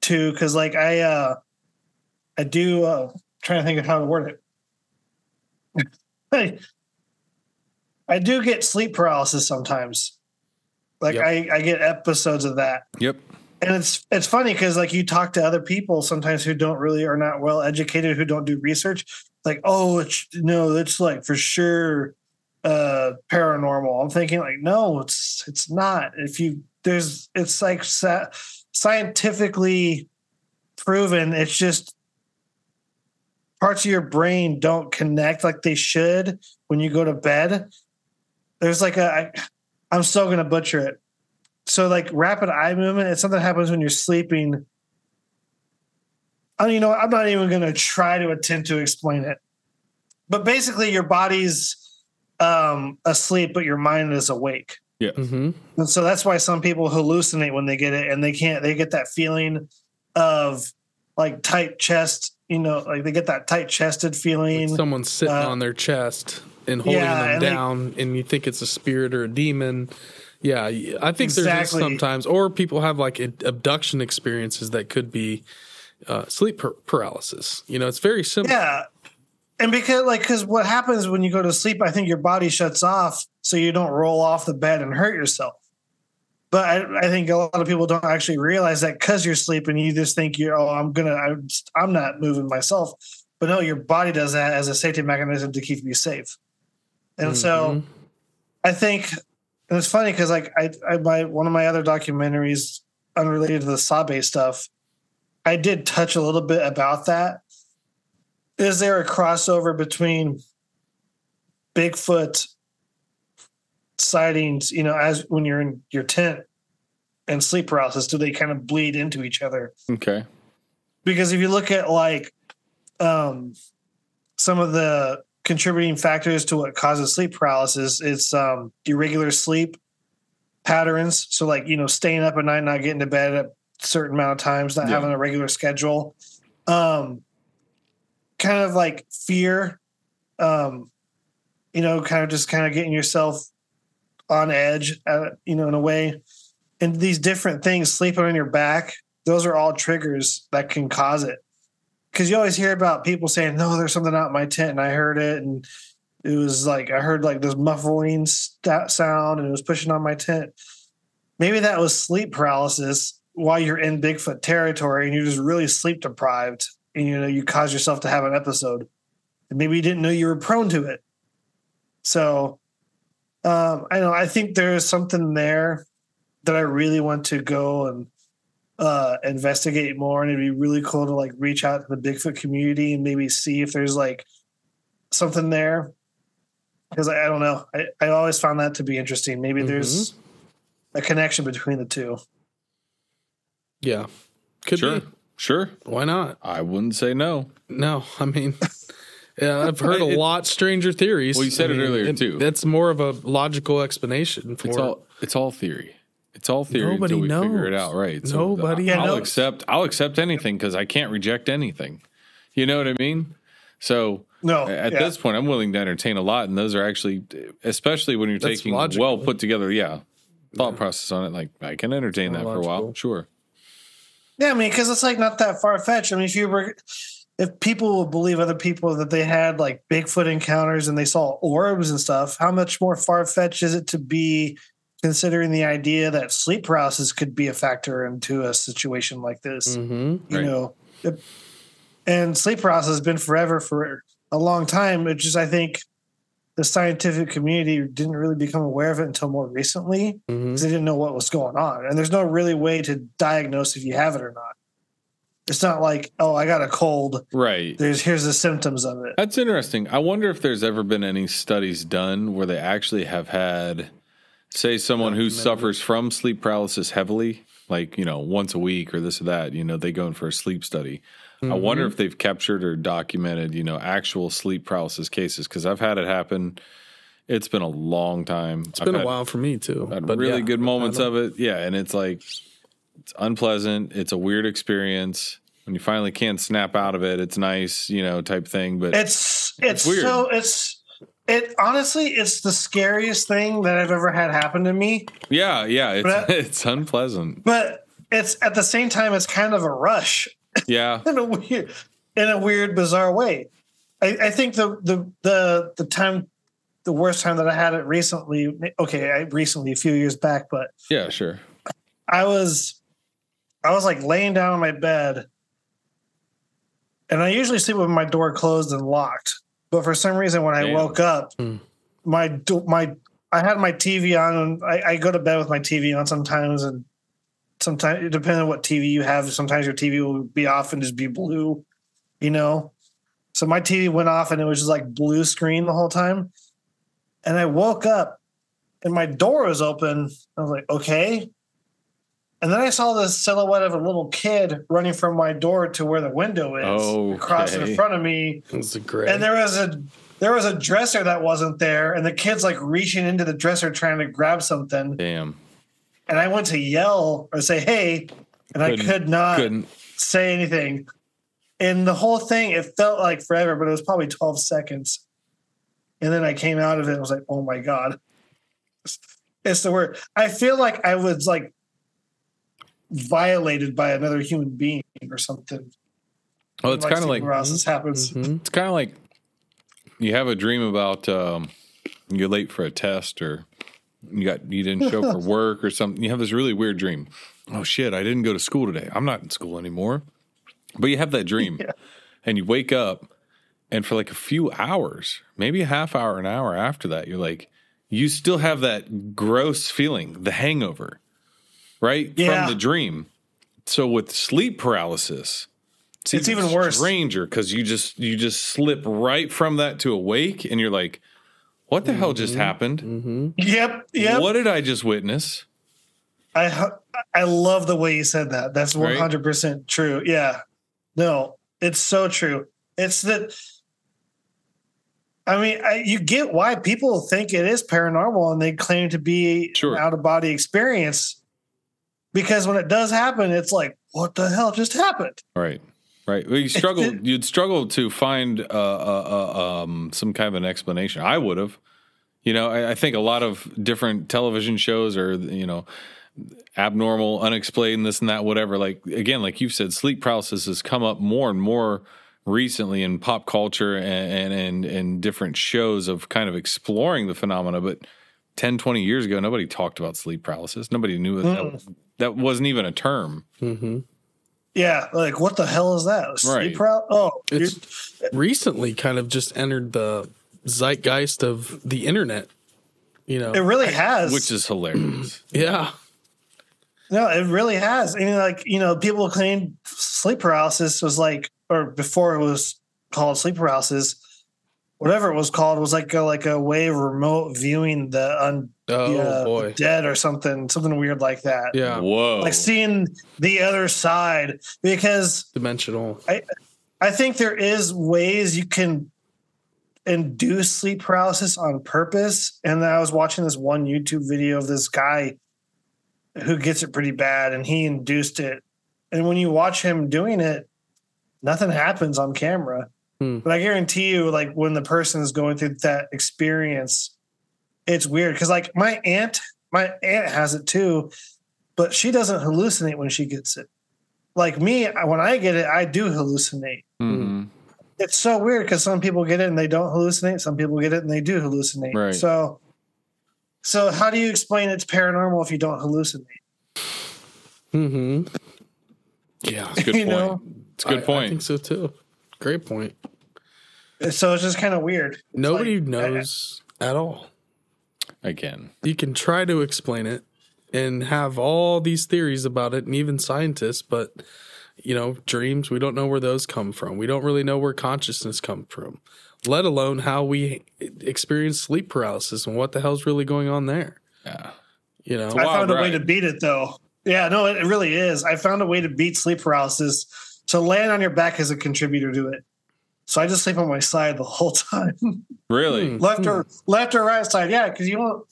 C: two because like i uh i do uh trying to think of how to word it. I, I do get sleep paralysis sometimes. Like
A: Yep.
C: i i get episodes of that.
B: Yep.
C: And it's it's funny because like you talk to other people sometimes who don't really are not well educated who don't do research like oh it's no it's like for sure uh paranormal. I'm thinking like no it's it's not. If you there's it's like scientifically proven it's just parts of your brain don't connect like they should when you go to bed. There's like a I, i'm still gonna butcher it so like rapid eye movement it's something that happens when you're sleeping. I don't you know i'm not even going to try to attempt to explain it. But basically your body's um asleep but your mind is awake.
A: Hmm
C: and so that's why some people hallucinate when they get it and they can't they get that feeling of like tight chest you know like they get that tight chested feeling.
A: Someone's sitting
C: Uh,
A: on their chest and holding
C: yeah,
A: them
C: and they-
A: down, and you think it's a spirit or a demon. Yeah, I think there's sometimes, or people have like abduction experiences that could be uh, sleep par- paralysis. You know, it's very simple.
C: Yeah. And because like because what happens when you go to sleep, I think your body shuts off so you don't roll off the bed and hurt yourself. But I, I think a lot of people don't actually realize that because you're sleeping, you just think you're oh I'm gonna I'm just, I'm not moving myself. But no, your body does that as a safety mechanism to keep you safe. And so
A: Mhm.
C: I think and it's funny because like I, I my one of my other documentaries unrelated to the Sabe stuff, I did touch a little bit about that. Is there a crossover between Bigfoot sightings, you know, as when you're in your tent and sleep paralysis? Do they kind of bleed into each other?
B: Okay.
C: because if you look at like um, some of the contributing factors to what causes sleep paralysis, it's um, irregular sleep patterns. So, like you know, staying up at night, not getting to bed at a certain amount of times, not
B: Yeah.
C: having a regular schedule, um, kind of like fear, um, you know, kind of just kind of getting yourself on edge, uh, you know, in a way. And these different things, sleeping on your back, those are all triggers that can cause it. Because you always hear about people saying, "No, there's something out in my tent," and I heard it, and it was like I heard like this muffling st- sound, and it was pushing on my tent. Maybe that was sleep paralysis, while you're in Bigfoot territory and you're just really sleep deprived and you know you cause yourself to have an episode and maybe you didn't know you were prone to it. So um, I know I think there's something there that I really want to go and uh, investigate more, and it'd be really cool to like reach out to the Bigfoot community and maybe see if there's like something there. Because I, I, don't know, I, I always found that to be interesting. Maybe mm-hmm. there's a connection between the two.
A: Yeah, could
B: sure,
A: be.
B: sure.
A: Why not?
B: I wouldn't say no.
A: No, I mean. Yeah, I've heard a it, lot stranger theories.
B: Well, you said I mean, it earlier too.
A: That's more of a logical explanation for
B: it's all. It's all theory. It's all theory Nobody until we knows. figure it out, right?
A: So Nobody
B: I'll
A: knows.
B: accept. I'll accept anything because I can't reject anything. You know what I mean? So
C: no,
B: at yeah. this point, I'm willing to entertain a lot, and those are actually, especially when you're That's taking logical. well put together, yeah, thought yeah. process on it. Like I can entertain that logical. for a while, sure.
C: Yeah, I mean, because it's like not that far fetched. I mean, if you were, if people will believe other people that they had like Bigfoot encounters and they saw orbs and stuff, how much more far fetched is it to be considering the idea that sleep paralysis could be a factor into a situation like this.
A: Mm-hmm.
C: You right. know, it, and sleep paralysis has been forever for a long time. It just, I think, the scientific community didn't really become aware of it until more recently because mm-hmm. they didn't know what was going on. And there's no really way to diagnose if you have it or not. It's not like, oh, I got a cold.
B: Right.
C: There's here's the symptoms of it.
B: That's interesting. I wonder if there's ever been any studies done where they actually have had say someone who suffers from sleep paralysis heavily, like you know once a week or this or that, you know they go in for a sleep study. Mm-hmm. I wonder if they've captured or documented you know actual sleep paralysis cases because I've had it happen. It's been a long time.
A: It's I've been a while for me too.
B: Had but really yeah, good moments of it. Yeah, and it's like it's unpleasant. It's a weird experience when you finally can't snap out of it. It's nice, you know, type thing. But
C: it's it's, it's weird. so it's it honestly, it's the scariest thing that I've ever had happen to me.
B: Yeah, yeah, it's but, it's unpleasant.
C: But it's at the same time, it's kind of a rush.
B: Yeah,
C: in a weird, in a weird, bizarre way. I, I think the the the the time, the worst time that I had it recently. Okay, I recently a few years back, but
B: yeah, sure.
C: I was, I was like laying down on my bed, and I usually sleep with my door closed and locked. But for some reason, when I Damn. woke up, mm. my my I had my TV on, and I, I, go to bed with my TV on sometimes, and sometimes depending on what TV you have, sometimes your TV will be off and just be blue, you know. So my TV went off, and it was just like blue screen the whole time. And I woke up, and my door was open. I was like, okay. And then I saw the silhouette of a little kid running from my door to where the window is, okay. across in front of me.
A: That's great.
C: And there was a there was a dresser that wasn't there, and the kid's like reaching into the dresser trying to grab something.
B: Damn.
C: And I went to yell or say, "Hey," and couldn't, I could not couldn't. say anything. And the whole thing, it felt like forever, but it was probably twelve seconds. And then I came out of it and was like, "Oh my god." It's the word. I feel like I was like violated by another human being or something.
B: Well, it's kind of like
C: this happens.
B: Mm-hmm. It's kind of like you have a dream about um, you're late for a test or you got you didn't show for work or something. You have this really weird dream. Oh shit! I didn't go to school today. I'm not in school anymore. But you have that dream, yeah. and you wake up, and for like a few hours, maybe a half hour, an hour after that, you're like, you still have that gross feeling, the hangover right? Yeah. From the dream. So with sleep paralysis,
C: it's, it's even, even worse.
B: Stranger because you just you just slip right from that to awake, and you're like, "What the mm-hmm. hell just mm-hmm. happened?"
A: Mm-hmm.
C: Yep, yep.
B: What did I just witness?
C: I I love the way you said that. That's one hundred percent true. Yeah, no, it's so true. It's that. I mean, I, you get why people think it is paranormal and they claim to be sure. out of body experience because when it does happen, it's like, what the hell just happened?
B: Right. Right. Well, you struggle. you'd struggle to find uh, uh, uh, um, some kind of an explanation. I would have. You know, I, I, think a lot of different television shows are, you know, abnormal, unexplained, this and that, whatever. Like again, like you've said, sleep paralysis has come up more and more recently in pop culture and and and, and different shows of kind of exploring the phenomena. But 10, 20 years ago, nobody talked about sleep paralysis. Nobody knew that, that, was, that wasn't even a term.
A: Mm-hmm.
C: Yeah, like what the hell is that? Sleep
B: Right.
C: paral- Oh,
A: It's recently kind of just entered the zeitgeist of the internet. You know,
C: it really has.
B: Which is hilarious.
A: yeah,
C: No, it really has. I mean, like, you know, people claimed sleep paralysis was like, or before it was called sleep paralysis, whatever it was called was like a, like a way of remote viewing the un,
A: Oh,
C: the oh, uh,
A: boy.
C: dead or something, something weird like that.
A: yeah,
B: Whoa.
C: Like seeing the other side because
A: dimensional.
C: I think there is ways you can induce sleep paralysis on purpose. And I was watching this one YouTube video of this guy who gets it pretty bad and he induced it. And when you watch him doing it, nothing happens on camera.
A: Hmm.
C: But I guarantee you, like when the person is going through that experience, it's weird. Cause like my aunt, my aunt has it too, but she doesn't hallucinate when she gets it. Like me, when I get it, I do hallucinate
B: Mhm.
C: it's so weird because some people get it and they don't hallucinate. Some people get it and they do hallucinate.
B: Right.
C: So, so how do you explain it's paranormal if you don't hallucinate?
A: Mm-hmm. Yeah,
B: It's a good
C: You
B: point.
C: know?
B: it's a good
A: I- I think so too. Great point.
C: So it's just kind of weird. It's
A: Nobody
C: like-
A: knows at all.
B: Again.
A: You can try to explain it and have all these theories about it, and even scientists, but you know, dreams. We don't know where those come from. We don't really know where consciousness come from, let alone how we experience sleep paralysis and what the hell's really going on there.
B: Yeah.
A: You know,
C: I found a way to beat it though. Yeah, no, it it really is. I found a way to beat sleep paralysis. To land on your back is a contributor to it. So I just sleep on my side the whole time.
B: Really?
A: Hmm.
C: left or left or right side yeah because you don't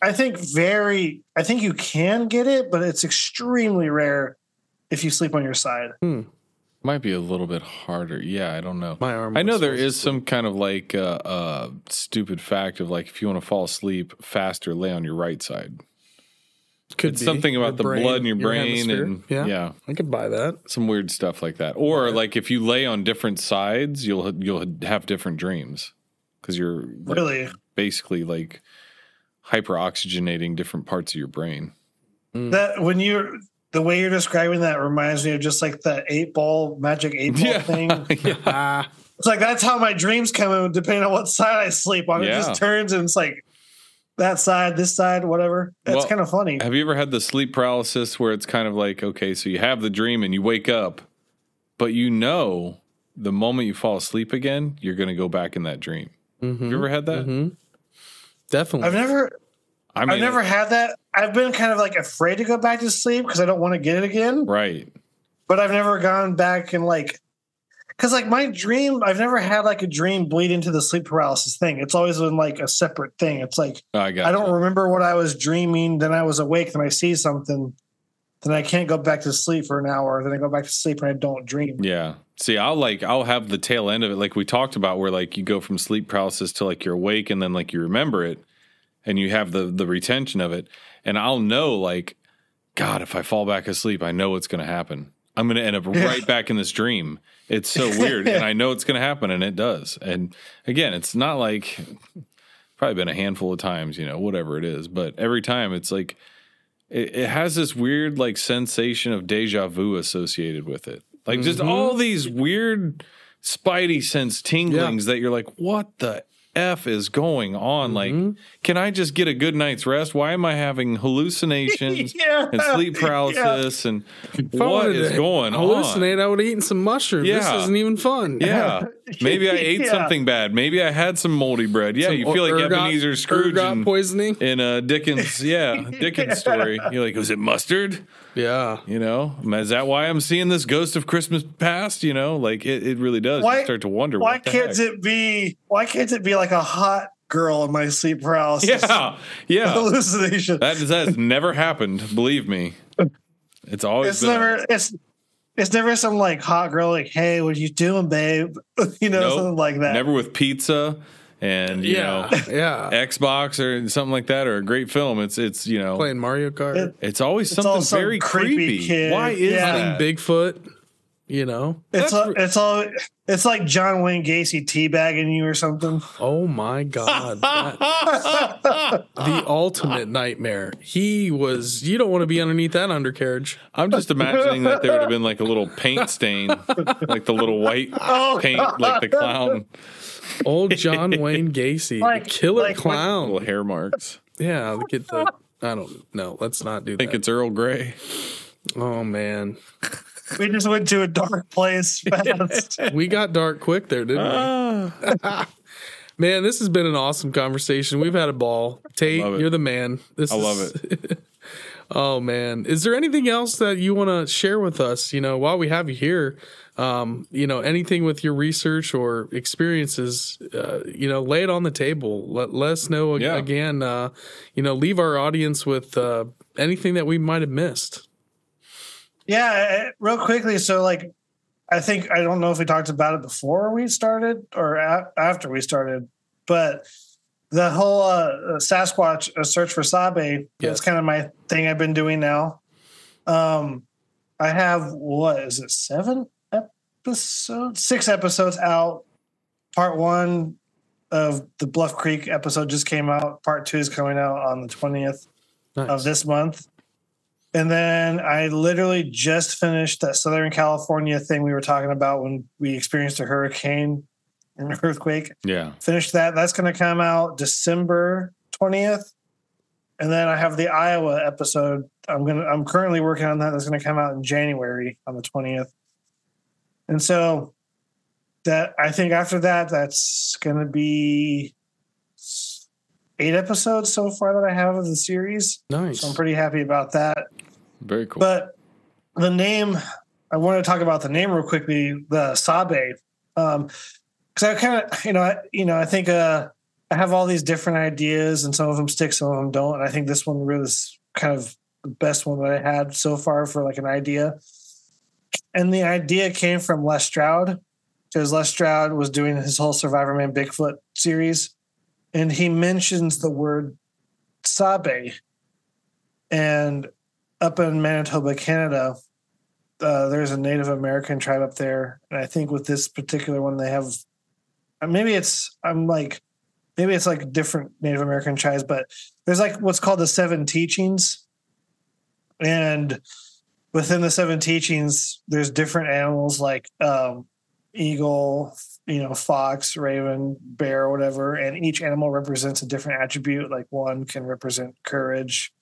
C: i think very i think you can get it but it's extremely rare if you sleep on your side
B: Might be a little bit harder. Yeah, I don't know.
A: my arm.
B: I know
A: was
B: there
A: supposed
B: is
A: to-
B: some kind of like uh, uh, stupid fact of like if you want to fall asleep faster, lay on your right side.
A: Could
B: It's
A: be.
B: something about
A: Your
B: the
A: brain-
B: blood in your brain
A: hemisphere.
B: and
A: yeah,
B: yeah,
A: I could buy that.
B: some weird stuff like that. Or like if you lay on different sides, you'll you'll have different dreams because you're like,
C: really
B: basically like hyper oxygenating different parts of your brain.
C: that when you're the way you're describing that reminds me of just like the eight ball magic eight ball
B: Yeah.
C: thing
A: Ah,
C: it's like that's how my dreams come in depending on what side i sleep on it just turns and it's like that side this side whatever that's
B: Well,
C: kind of funny
B: Have you ever had the sleep paralysis where it's kind of like, okay, so you have the dream and you wake up, but you know the moment you fall asleep again, you're going to go back in that dream.
A: mhm,
B: You ever had that?
A: mhm. Definitely.
C: i've never
B: I mean,
C: i've never had that i've been kind of like afraid to go back to sleep because i don't want to get it again
B: right.
C: but I've never gone back and like, because like my dream, I've never had like a dream bleed into the sleep paralysis thing. It's always been like a separate thing. It's like
B: Oh, I.
C: I don't remember what I was dreaming. Then I was awake. Then I see something. Then I can't go back to sleep for an hour. Then I go back to sleep and I don't dream.
B: Yeah. See, I'll like I'll have the tail end of it, like we talked about, where like you go from sleep paralysis to like you're awake, and then like you remember it, and you have the the retention of it, and I'll know like, God, if I fall back asleep, I know what's going to happen. I'm going to end up right back in this dream. It's so weird, and I know it's going to happen, and it does. And again, it's not like probably been a handful of times, you know, whatever it is, but every time it's like it, it has this weird like sensation of deja vu associated with it. Like just mm-hmm. all these weird spidey sense tinglings that you're like, what the F is going on? Like, mm-hmm. Can I just get a good night's rest? Why am I having hallucinations
C: Yeah.
B: and sleep paralysis? And
A: If I
B: what
A: wanted
B: is
A: to
B: going
A: hallucinate,
B: on?
A: I would have eaten some mushrooms. This
B: Yeah.
A: isn't even fun.
B: Yeah. Maybe I ate
C: Yeah.
B: something bad. Maybe I had some moldy bread. Yeah,
A: Some
B: you feel like
A: ergot-
B: Ebenezer Scrooge
A: ergot
B: in,
A: poisoning.
B: in uh, Dickens. Yeah, Dickens story. You're like, was it mustard?
A: Yeah.
B: You know, is that why I'm seeing this ghost of Christmas past? You know, like it, it really does.
C: Why-
B: you start to wonder
C: Why can't
B: heck?
C: it be? Why can't it be like a hot girl in my sleep paralysis
B: Yeah, yeah.
C: hallucination?
B: that, that has never happened. Believe me, it's always
C: it's
B: been a-
C: never it's it's never some like hot girl like hey what are you doing babe you know
B: Nope.
C: something like that
B: never with pizza and you
A: Yeah.
B: know
A: yeah.
B: Xbox or something like that or a great film. It's it's you know
A: Playing Mario Kart.
C: It-
B: it's always
C: It's all
B: something
C: some
B: very
C: creepy
B: creepy.
C: kid.
B: Why is
C: Yeah.
B: that?
A: Bigfoot. You know,
C: It's
B: That's
C: all, it's all it's like John Wayne Gacy teabagging you or something.
A: oh my god, that- the ultimate nightmare. He was. You don't want to be underneath that undercarriage.
B: I'm just imagining that there would have been like a little paint stain, like the little white
C: Oh,
B: paint, like the clown,
A: Old John Wayne Gacy,
C: Like-
A: the killer
C: like when-
A: clown.
B: little hair marks.
A: yeah, look at the. I don't know. Let's not do
B: I think it's Earl Grey.
A: Oh man,
C: We just went to a dark place fast.
A: we got dark quick there, didn't we?
B: Ah,
A: Man, this has been an awesome conversation. We've had a ball. Tate, you're the man. This
B: I
A: is,
B: love it.
A: oh man, is there anything else that you want to share with us? You know, while we have you here, um, you know, anything with your research or experiences, uh, you know, lay it on the table. Let let us know ag-
B: Yeah.
A: again. Uh, you know, leave our audience with uh, anything that we might have missed.
C: Yeah, uh, real quickly. So, like, I think I don't know if we talked about it before we started or a- after we started, but the whole uh, Sasquatch uh, search for Sabe.
A: Yes.
C: That's kind of my thing. I've been doing now. Um, I have what is it? Seven episodes, six episodes out. Part one of the Bluff Creek episode just came out. Part two is coming out on the twentieth
A: Nice.
C: of this month. And then I literally just finished that Southern California thing we were talking about when we experienced a hurricane and earthquake.
B: yeah.
C: Finished that. That's going to come out December 20th. And then I have the Iowa episode. I'm going to I'm currently working on that. That's going to come out in January on the 20th. And so that I think after that that's going to be eight episodes so far that I have of the series.
A: nice.
C: So I'm pretty happy about that.
B: Very cool.
C: But the name, I want to talk about the name real quickly, the Sabe. Um, cause I kind of, you know, I, you know, I think, uh, I have all these different ideas and some of them stick, some of them don't. And I think this one really is kind of the best one that I had so far for like an idea. And the idea came from Les Stroud because Les Stroud was doing his whole Survivorman Bigfoot series. And he mentions the word Sabe. And up in Manitoba, Canada, uh, there's a Native American tribe up there, and I think with this particular one, they have uh, maybe it's I'm like maybe it's like different Native American tribes, but there's like what's called the seven teachings, and within the seven teachings, there's different animals like um, eagle, you know, fox, raven, bear, whatever, and each animal represents a different attribute. Like one can represent courage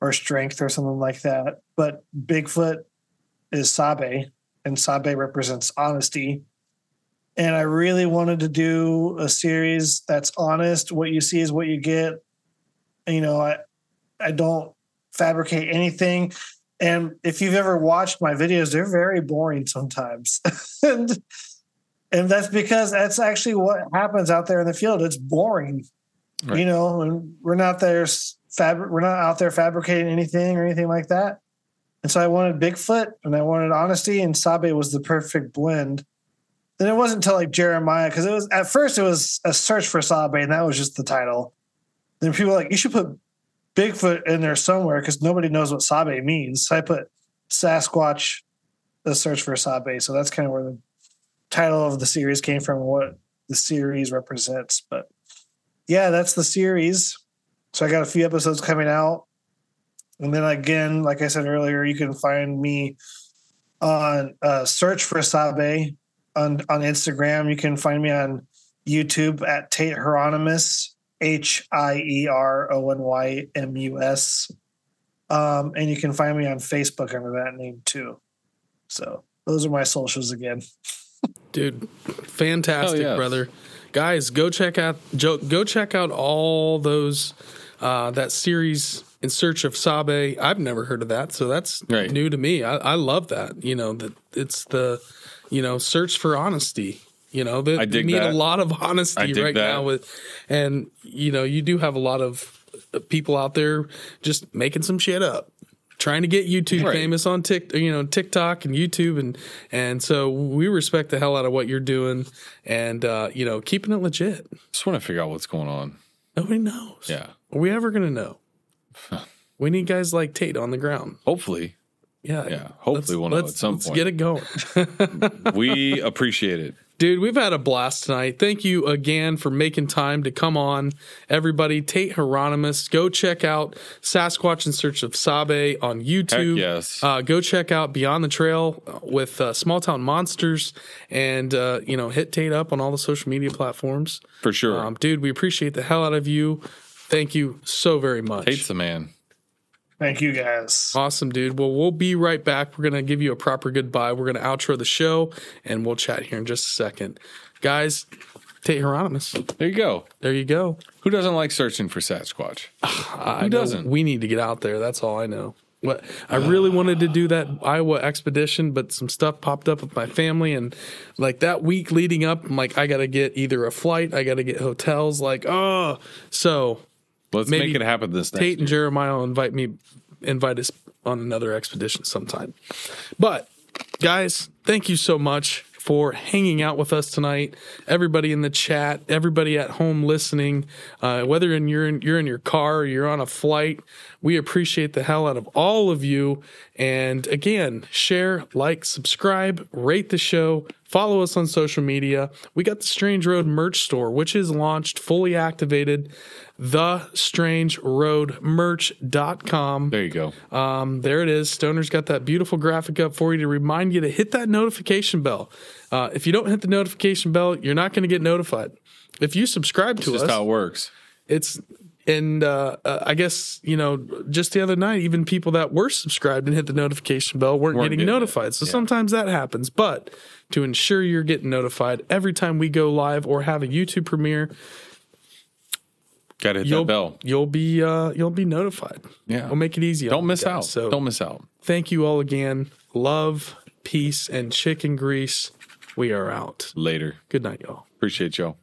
C: or strength or something like that. But Bigfoot is Sabe, and Sabe represents honesty. And I really wanted to do a series that's honest. What you see is what you get. You know, I I don't fabricate anything. And if you've ever watched my videos, they're very boring sometimes. and and that's because that's actually what happens out there in the field. It's boring.
B: Right.
C: You know, and we're not there fabric we're not out there fabricating anything or anything like that. And so I wanted Bigfoot and I wanted honesty, and Sabe was the perfect blend. Then it wasn't until like Jeremiah, because it was at first it was a search for Sabe, and that was just the title. Then people were like, you should put Bigfoot in there somewhere because nobody knows what Sabe means. So I put Sasquatch, the search for Sabe. So that's kind of where the title of the series came from, what the series represents. But yeah, that's the series. So I got a few episodes coming out. And then again, like I said earlier, you can find me on uh, search for Sabe on, on Instagram. You can find me on YouTube at Tate Hieronymus, H I E R O N Y M U S. Um, and you can find me on Facebook under that name too. So those are my socials again.
A: Dude fantastic
B: yes.
A: brother guys go check out go check out all those uh that series in search of sabe i've never heard of that so that's
B: Right.
A: new to me I, I love that you know that it's the you know search for honesty you know that
B: I dig
A: need a lot of honesty right
B: that.
A: now with and you know you do have a lot of people out there just making some shit up trying to get YouTube
B: Right.
A: famous on Tik, you know, TikTok and YouTube, and and so we respect the hell out of what you're doing, and uh, you know, keeping it legit.
B: Just want to figure out what's going on.
A: Nobody knows.
B: Yeah.
A: Are we ever gonna know? we need guys like Tate on the ground.
B: Hopefully.
A: Yeah.
B: Yeah, hopefully we'll know at some point.
A: let's
B: point.
A: Get it going.
B: we appreciate it.
A: Dude, we've had a blast tonight. Thank you again for making time to come on. Everybody, Tate Hieronymus, go check out Sasquatch in Search of Sabe on YouTube.
B: Heck yes.
A: Uh, go check out Beyond the Trail with uh, Small Town Monsters and, uh, you know, hit Tate up on all the social media platforms.
B: For sure.
A: Um, dude, we appreciate the hell out of you. Thank you so very much.
B: Tate's the man.
C: Thank you guys.
A: Awesome, dude. Well, we'll be right back. We're going to give you a proper goodbye. We're going to outro the show and we'll chat here in just a second. Guys, Tate Hieronymus,
B: There you go.
A: there you go.
B: Who doesn't like searching for Sasquatch?
A: I
B: Who
A: know
B: doesn't?
A: We need to get out there. That's all I know. What I really wanted to do that Iowa expedition, but some stuff popped up with my family, and like that week leading up, I'm like, I got to get either a flight, I got to get hotels. Like, oh, so
B: Let's
A: Maybe
B: make it happen this
A: Tate and. Jeremiah will invite me, invite us on another expedition sometime. But guys, thank you so much for hanging out with us tonight. Everybody in the chat, everybody at home listening, uh, whether in you're in, you're in your car or you're on a flight, we appreciate the hell out of all of you. And again, share, like, subscribe, rate the show. Follow us on social media. We got the Strange Road merch store, which is launched, fully activated. TheStrangeRoadMerch.com.
B: There you go.
A: Um, there it is. Stoner's got that beautiful graphic up for you to remind you to hit that notification bell. Uh, if you don't hit the notification bell, you're not going to get notified. If you subscribe to
B: Just
A: us,
B: how it works.
A: it's and uh, uh, I guess you know just the other night, even people that were subscribed and hit the notification bell weren't,
B: Weren't
A: getting,
B: getting it.
A: notified. So
B: Yeah.
A: sometimes that happens, but to ensure you're getting notified every time we go live or have a YouTube premiere,
B: Got to hit
A: you'll
B: that bell.
A: you'll be uh, you'll be notified.
B: Yeah.
A: we'll make it easy.
B: Don't miss
A: guys.
B: out.
A: So
B: Don't miss out.
A: thank you all again. Love, peace, and chicken grease. We are out.
B: Later.
A: Good night, y'all.
B: Appreciate y'all.